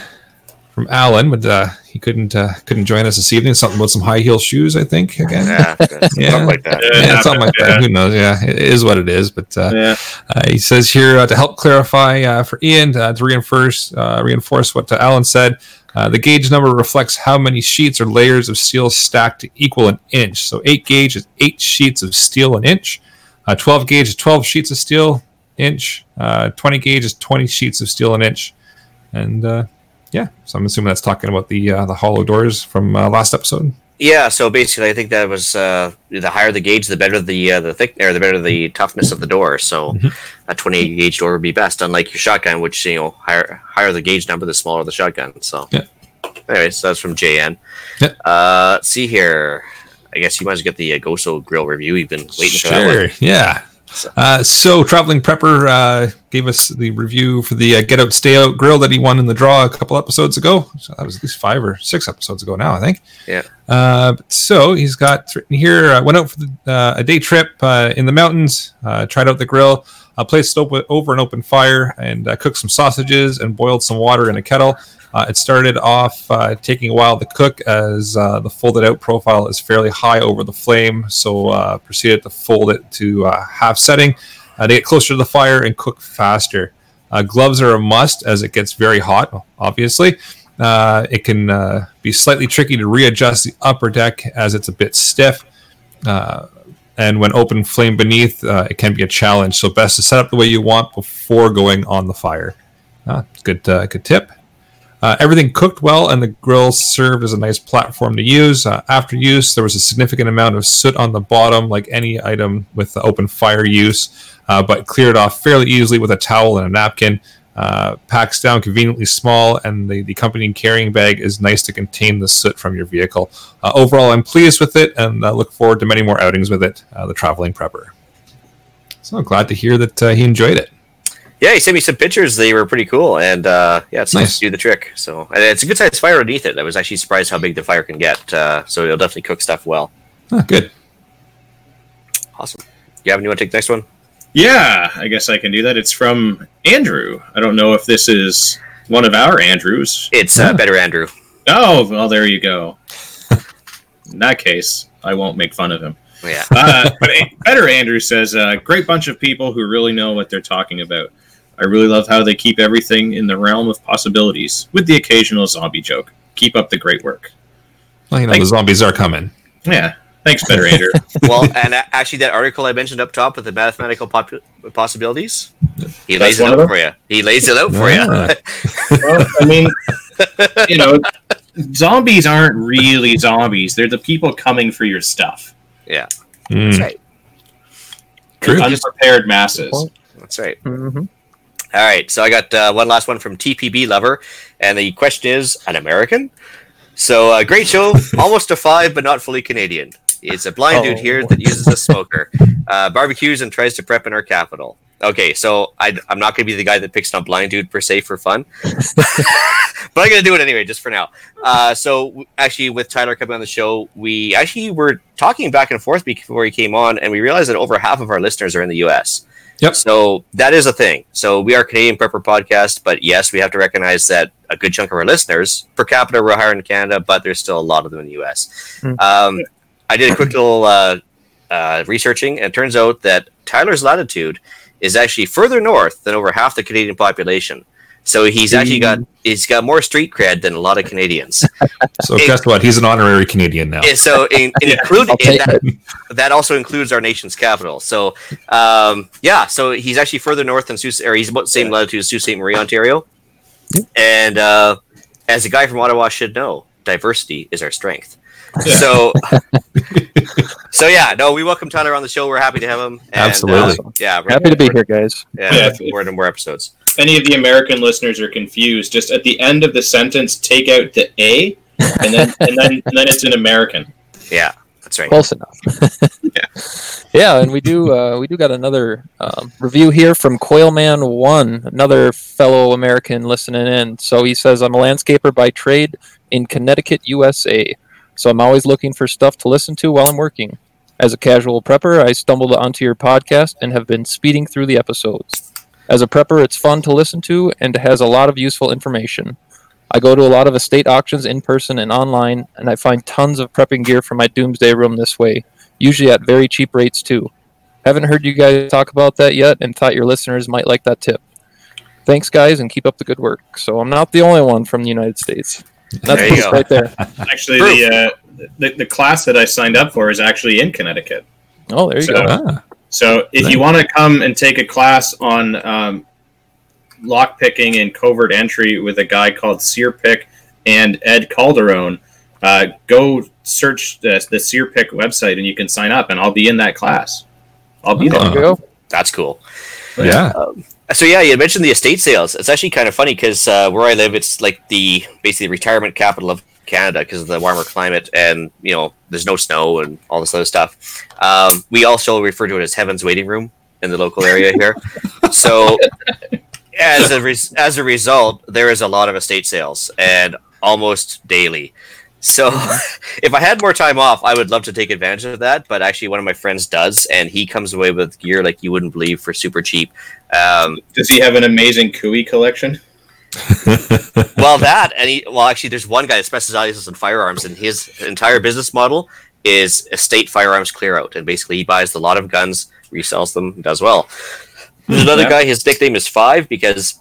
[SPEAKER 1] from Alan, with uh, he couldn't uh, couldn't join us this evening. Something about some high heel shoes, I think. Again,
[SPEAKER 2] Yeah,
[SPEAKER 1] Yeah.
[SPEAKER 2] something like that.
[SPEAKER 3] Yeah.
[SPEAKER 1] yeah, something like that. Who knows? Yeah, it is what it is. But uh,
[SPEAKER 3] Yeah.
[SPEAKER 1] Uh, he says here uh, to help clarify uh, for Ian uh, to reinforce uh, reinforce what uh, Alan said. Uh, the gauge number reflects how many sheets or layers of steel stacked to equal an inch. So eight gauge is eight sheets of steel an inch. Uh, Twelve gauge is twelve sheets of steel inch. Uh, Twenty gauge is twenty sheets of steel an inch. And uh, yeah, so I'm assuming that's talking about the uh, the hollow doors from uh, last episode.
[SPEAKER 2] Yeah, so basically, I think that was uh, the higher the gauge, the better the uh, the thick or the better the toughness of the door. So
[SPEAKER 1] Mhm.
[SPEAKER 2] a 28 gauge door would be best, unlike your shotgun, which you know higher higher the gauge number, the smaller the shotgun. So
[SPEAKER 1] Yeah.
[SPEAKER 2] Anyways, so that's from JN.
[SPEAKER 1] Yeah.
[SPEAKER 2] Uh, let's see here. I guess you might as well get the uh, Goso grill review. You've been waiting for that one.
[SPEAKER 1] Yeah.
[SPEAKER 2] So-
[SPEAKER 1] Uh, so, Traveling Prepper uh, gave us the review for the uh, Get Out, Stay Out grill that he won in the draw a couple episodes ago. So that was at least five or six episodes ago now, I think.
[SPEAKER 2] Yeah.
[SPEAKER 1] Uh, so, he's got written here uh, went out for the, uh, a day trip uh, in the mountains, uh, tried out the grill, uh, placed it over an open fire, and uh, cooked some sausages and boiled some water in a kettle. Uh, it started off uh, taking a while to cook as uh, the folded out profile is fairly high over the flame, so uh, proceeded to fold it to uh, half setting uh, to get closer to the fire and cook faster. Gloves are a must as it gets very hot, obviously. It can be slightly tricky to readjust the upper deck as it's a bit stiff. And when open flame beneath, it can be a challenge. So best to set up the way you want before going on the fire. Uh, good, good tip. Uh, everything cooked well, and the grill served as a nice platform to use. Uh, after use, there was a significant amount of soot on the bottom, like any item with open fire use, uh, but cleared off fairly easily with a towel and a napkin. Uh, packs down conveniently small, and the, the accompanying carrying bag is nice to contain the soot from your vehicle. Uh, overall, I'm pleased with it and uh, look forward to many more outings with it, the traveling prepper. So I'm glad to hear that he enjoyed it.
[SPEAKER 2] Yeah, he sent me some pictures. They were pretty cool, and uh, yeah, it's nice.
[SPEAKER 1] Nice.
[SPEAKER 2] to do the trick. So and it's a good sized fire underneath it. I was actually surprised how big the fire can get. Uh, so it'll definitely cook stuff well.
[SPEAKER 1] Ah, good.
[SPEAKER 2] Awesome. Gavin, you want to take the next one?
[SPEAKER 3] Yeah, I guess I can do that. It's from Andrew. I don't know if this is one of our Andrews.
[SPEAKER 2] It's uh,
[SPEAKER 1] Yeah.
[SPEAKER 2] better, Andrew.
[SPEAKER 3] Oh, well, there you go. In that case, I won't make fun of him.
[SPEAKER 2] Yeah.
[SPEAKER 3] Uh, but Better Andrew says, uh, great bunch of people who really know what they're talking about. I really love how they keep everything in the realm of possibilities, with the occasional zombie joke. Keep up the great work.
[SPEAKER 1] Well, you know,
[SPEAKER 3] Thanks.
[SPEAKER 1] the zombies are coming.
[SPEAKER 3] Yeah, thanks, Better Andrew.
[SPEAKER 2] well, and a- actually, that article I mentioned up top with the mathematical popu- possibilities, he
[SPEAKER 3] That's
[SPEAKER 2] lays it out for you. He lays it out for you.
[SPEAKER 3] well, I mean, you know, zombies aren't really zombies. They're the people coming for your stuff.
[SPEAKER 2] yeah,
[SPEAKER 1] Mm,
[SPEAKER 2] that's right.
[SPEAKER 1] True.
[SPEAKER 3] Unprepared masses.
[SPEAKER 2] That's right.
[SPEAKER 4] hmm
[SPEAKER 2] All right, so I got uh, one last one from TPB Lover, and the question is an American. So, uh, great show, almost a five, but not fully Canadian. It's a blind dude here
[SPEAKER 4] Oh.
[SPEAKER 2] that uses a smoker, uh, barbecues, and tries to prep in our capital. Okay, so I, I'm not going to be the guy that picks on blind dude per se for fun, but I'm going to do it anyway, just for now. Uh, so, actually, with Tyler coming on the show, we actually were talking back and forth before he came on, and we realized that over half of our listeners are in the U.S.
[SPEAKER 1] Yep.
[SPEAKER 2] So that is a thing. So we are Canadian Prepper Podcast, but yes, we have to recognize that a good chunk of our listeners, per capita, we're higher in Canada, but there's still a lot of them in the U.S.
[SPEAKER 4] Hmm.
[SPEAKER 2] Um, I did a quick little uh, uh, researching, and it turns out that Tyler's latitude is actually further north than over half the Canadian population. So he's actually got he's got more street cred than a lot of Canadians.
[SPEAKER 1] So guess what? He's an honorary Canadian now.
[SPEAKER 2] And so in, in
[SPEAKER 3] Yeah,
[SPEAKER 2] include in that, that also includes our nation's capital. So um, yeah, so he's actually further north than Sault, or he's about the same latitude as Sault Ste. Marie, Ontario. And uh, as a guy from Ottawa should know, diversity is our strength.
[SPEAKER 3] Yeah.
[SPEAKER 2] So, so yeah, no, we welcome Tyler on the show. We're happy to have him. And,
[SPEAKER 1] Absolutely.
[SPEAKER 2] uh, yeah, we're,
[SPEAKER 4] Happy to be here, guys.
[SPEAKER 2] Yeah,
[SPEAKER 3] Yeah,
[SPEAKER 2] looking forward to more episodes.
[SPEAKER 3] If any of the American listeners are confused, just at the end of the sentence, take out the A, and then and then and then it's an American.
[SPEAKER 2] Yeah, that's right.
[SPEAKER 4] Close enough. yeah. and we do uh, we do got another um, review here from Coilman One, another fellow American listening in. So he says, "I'm a landscaper by trade in Connecticut, USA. So I'm always looking for stuff to listen to while I'm working. As a casual prepper, I stumbled onto your podcast and have been speeding through the episodes. As a prepper, it's fun to listen to and has a lot of useful information." I go to a lot of estate auctions in person and online, and I find tons of prepping gear for my doomsday room this way, usually at very cheap rates too. Haven't heard you guys talk about that yet, and thought your listeners might like that tip. Thanks, guys, and keep up the good work. So I'm not the only one from the United States. That's
[SPEAKER 2] There you go.
[SPEAKER 4] right there.
[SPEAKER 3] Actually, the, uh, the the class that I signed up for is actually in Connecticut.
[SPEAKER 4] Oh, there you
[SPEAKER 3] So-
[SPEAKER 4] go.
[SPEAKER 1] Ah,
[SPEAKER 3] So if
[SPEAKER 1] Nice.
[SPEAKER 3] you want to come and take a class on um, lock picking and covert entry with a guy called SerePick and Ed Calderon, uh, go search the, the SerePick website and you can sign up, and I'll be in that class. I'll be
[SPEAKER 1] Oh.
[SPEAKER 3] there.
[SPEAKER 4] There.
[SPEAKER 2] That's cool.
[SPEAKER 1] yeah.
[SPEAKER 2] So yeah, you mentioned the estate sales. It's actually kind of funny because uh, where I live, it's like the basically the retirement capital of Canada because of the warmer climate and you know there's no snow and all this other stuff. Um, we also refer to it as heaven's waiting room in the local area here. so as a res- as a result, there is a lot of estate sales and almost daily. So if I had more time off, I would love to take advantage of that. But actually, one of my friends does, and he comes away with gear like you wouldn't believe for super cheap. Um,
[SPEAKER 3] Does he have an amazing Kui collection?
[SPEAKER 2] well, that and he, well, actually, there's one guy that specializes in firearms, and his entire business model is estate firearms clear out, and basically he buys a lot of guns, resells them, does well. There's another
[SPEAKER 3] Yeah.
[SPEAKER 2] guy. His nickname is Five because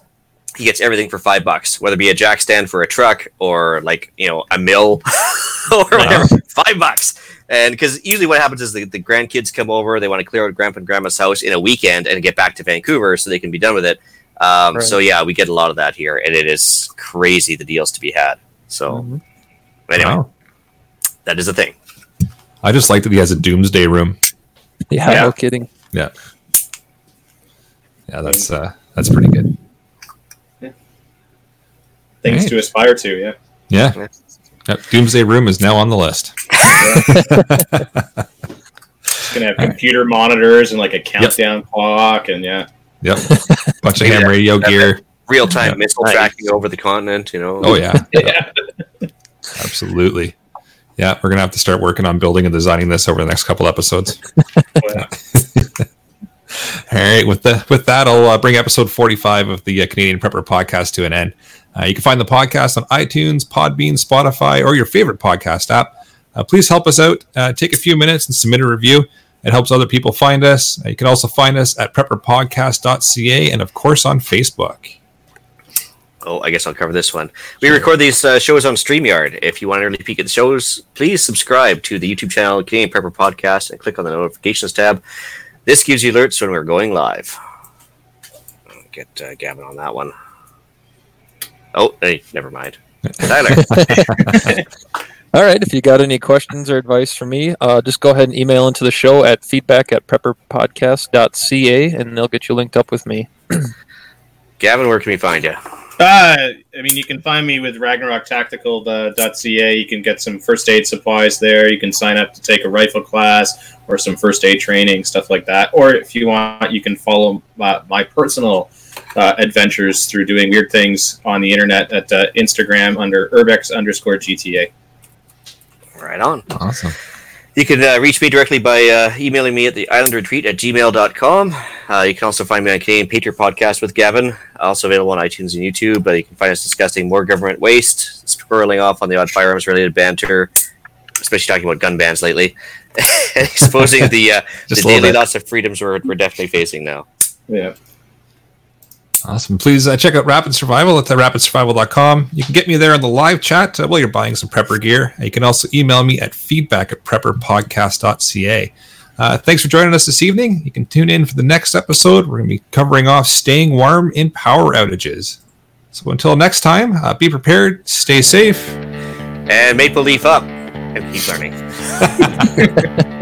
[SPEAKER 2] he gets everything for five bucks, whether it be a jack stand for a truck or like you know a mill or whatever. Five bucks, and because usually what happens is the, the grandkids come over, they want to clear out grandpa and grandma's house in a weekend and get back to Vancouver so they can be done with it. Um,
[SPEAKER 4] Right.
[SPEAKER 2] So yeah, we get a lot of that here, and it is crazy the deals to be had. So
[SPEAKER 4] Mhm.
[SPEAKER 2] anyway,
[SPEAKER 1] Wow.
[SPEAKER 2] that is a thing.
[SPEAKER 1] I just like that he has a doomsday room.
[SPEAKER 4] Yeah,
[SPEAKER 3] Yeah.
[SPEAKER 4] no kidding.
[SPEAKER 1] Yeah. Yeah, that's uh that's pretty good. Yeah.
[SPEAKER 3] Things
[SPEAKER 1] Right.
[SPEAKER 3] to aspire to, yeah.
[SPEAKER 1] Yeah.
[SPEAKER 2] Yeah.
[SPEAKER 1] Yep. Doomsday room is now on the list.
[SPEAKER 3] It's gonna have computer monitors and like a countdown clock, and yeah,
[SPEAKER 1] Yep. Bunch of ham radio
[SPEAKER 2] that-
[SPEAKER 1] gear.
[SPEAKER 2] Real time
[SPEAKER 1] Yeah.
[SPEAKER 2] missile
[SPEAKER 4] Nice.
[SPEAKER 2] tracking over the continent, you know.
[SPEAKER 1] Oh yeah.
[SPEAKER 3] yeah.
[SPEAKER 1] Absolutely. Yeah, we're gonna have to start working on building and designing this over the next couple episodes. All right, with the with that, I'll uh, bring episode forty five of the uh, Canadian Prepper podcast to an end. Uh, you can find the podcast on iTunes, Podbean, Spotify, or your favorite podcast app. Uh, please help us out. Uh, take a few minutes and submit a review. It helps other people find us. You can also find us at prepperpodcast.ca and of course on Facebook.
[SPEAKER 2] Oh, I guess I'll cover this one. We record these uh, shows on StreamYard. If you want an early peek at the shows, please subscribe to the YouTube channel Canadian Prepper Podcast and click on the notifications tab. This gives you alerts when we're going live. Get uh, Gavin on that one. Oh, hey, never mind. Tyler.
[SPEAKER 4] All right. If you got any questions or advice for me, uh, just go ahead and email into the show at feedback at prepperpodcast.ca and they'll get you linked up with me.
[SPEAKER 2] Gavin, where can we find you?
[SPEAKER 3] Uh, I mean, you can find me with RagnarokTactical.ca. You can get some first aid supplies there. You can sign up to take a rifle class or some first aid training, stuff like that. Or if you want, you can follow my, my personal uh, adventures through doing weird things on the internet at uh, Instagram under urbex underscore GTA.
[SPEAKER 2] Right on.
[SPEAKER 1] Awesome.
[SPEAKER 2] You can uh, reach me directly by uh, emailing me at the islandretreat at gmail.com. Uh, you can also find me on Canadian Patriot Podcast with Gavin, also available on iTunes and YouTube. But you can find us discussing more government waste, squirreling off on the odd firearms related banter, especially talking about gun bans lately, and exposing the, uh, the
[SPEAKER 1] Just a little
[SPEAKER 2] daily
[SPEAKER 1] bit.
[SPEAKER 2] loss of freedoms we're, we're definitely facing now.
[SPEAKER 3] Yeah.
[SPEAKER 1] Awesome. Please uh, check out Rapid Survival at the rapidsurvival.com. You can get me there in the live chat uh, while you're buying some prepper gear. You can also email me at feedback at prepperpodcast.ca. Uh, thanks for joining us this evening. You can tune in for the next episode. We're going to be covering off staying warm in power outages. So until next time, uh, be prepared, stay safe.
[SPEAKER 2] And Maple Leaf up and keep learning.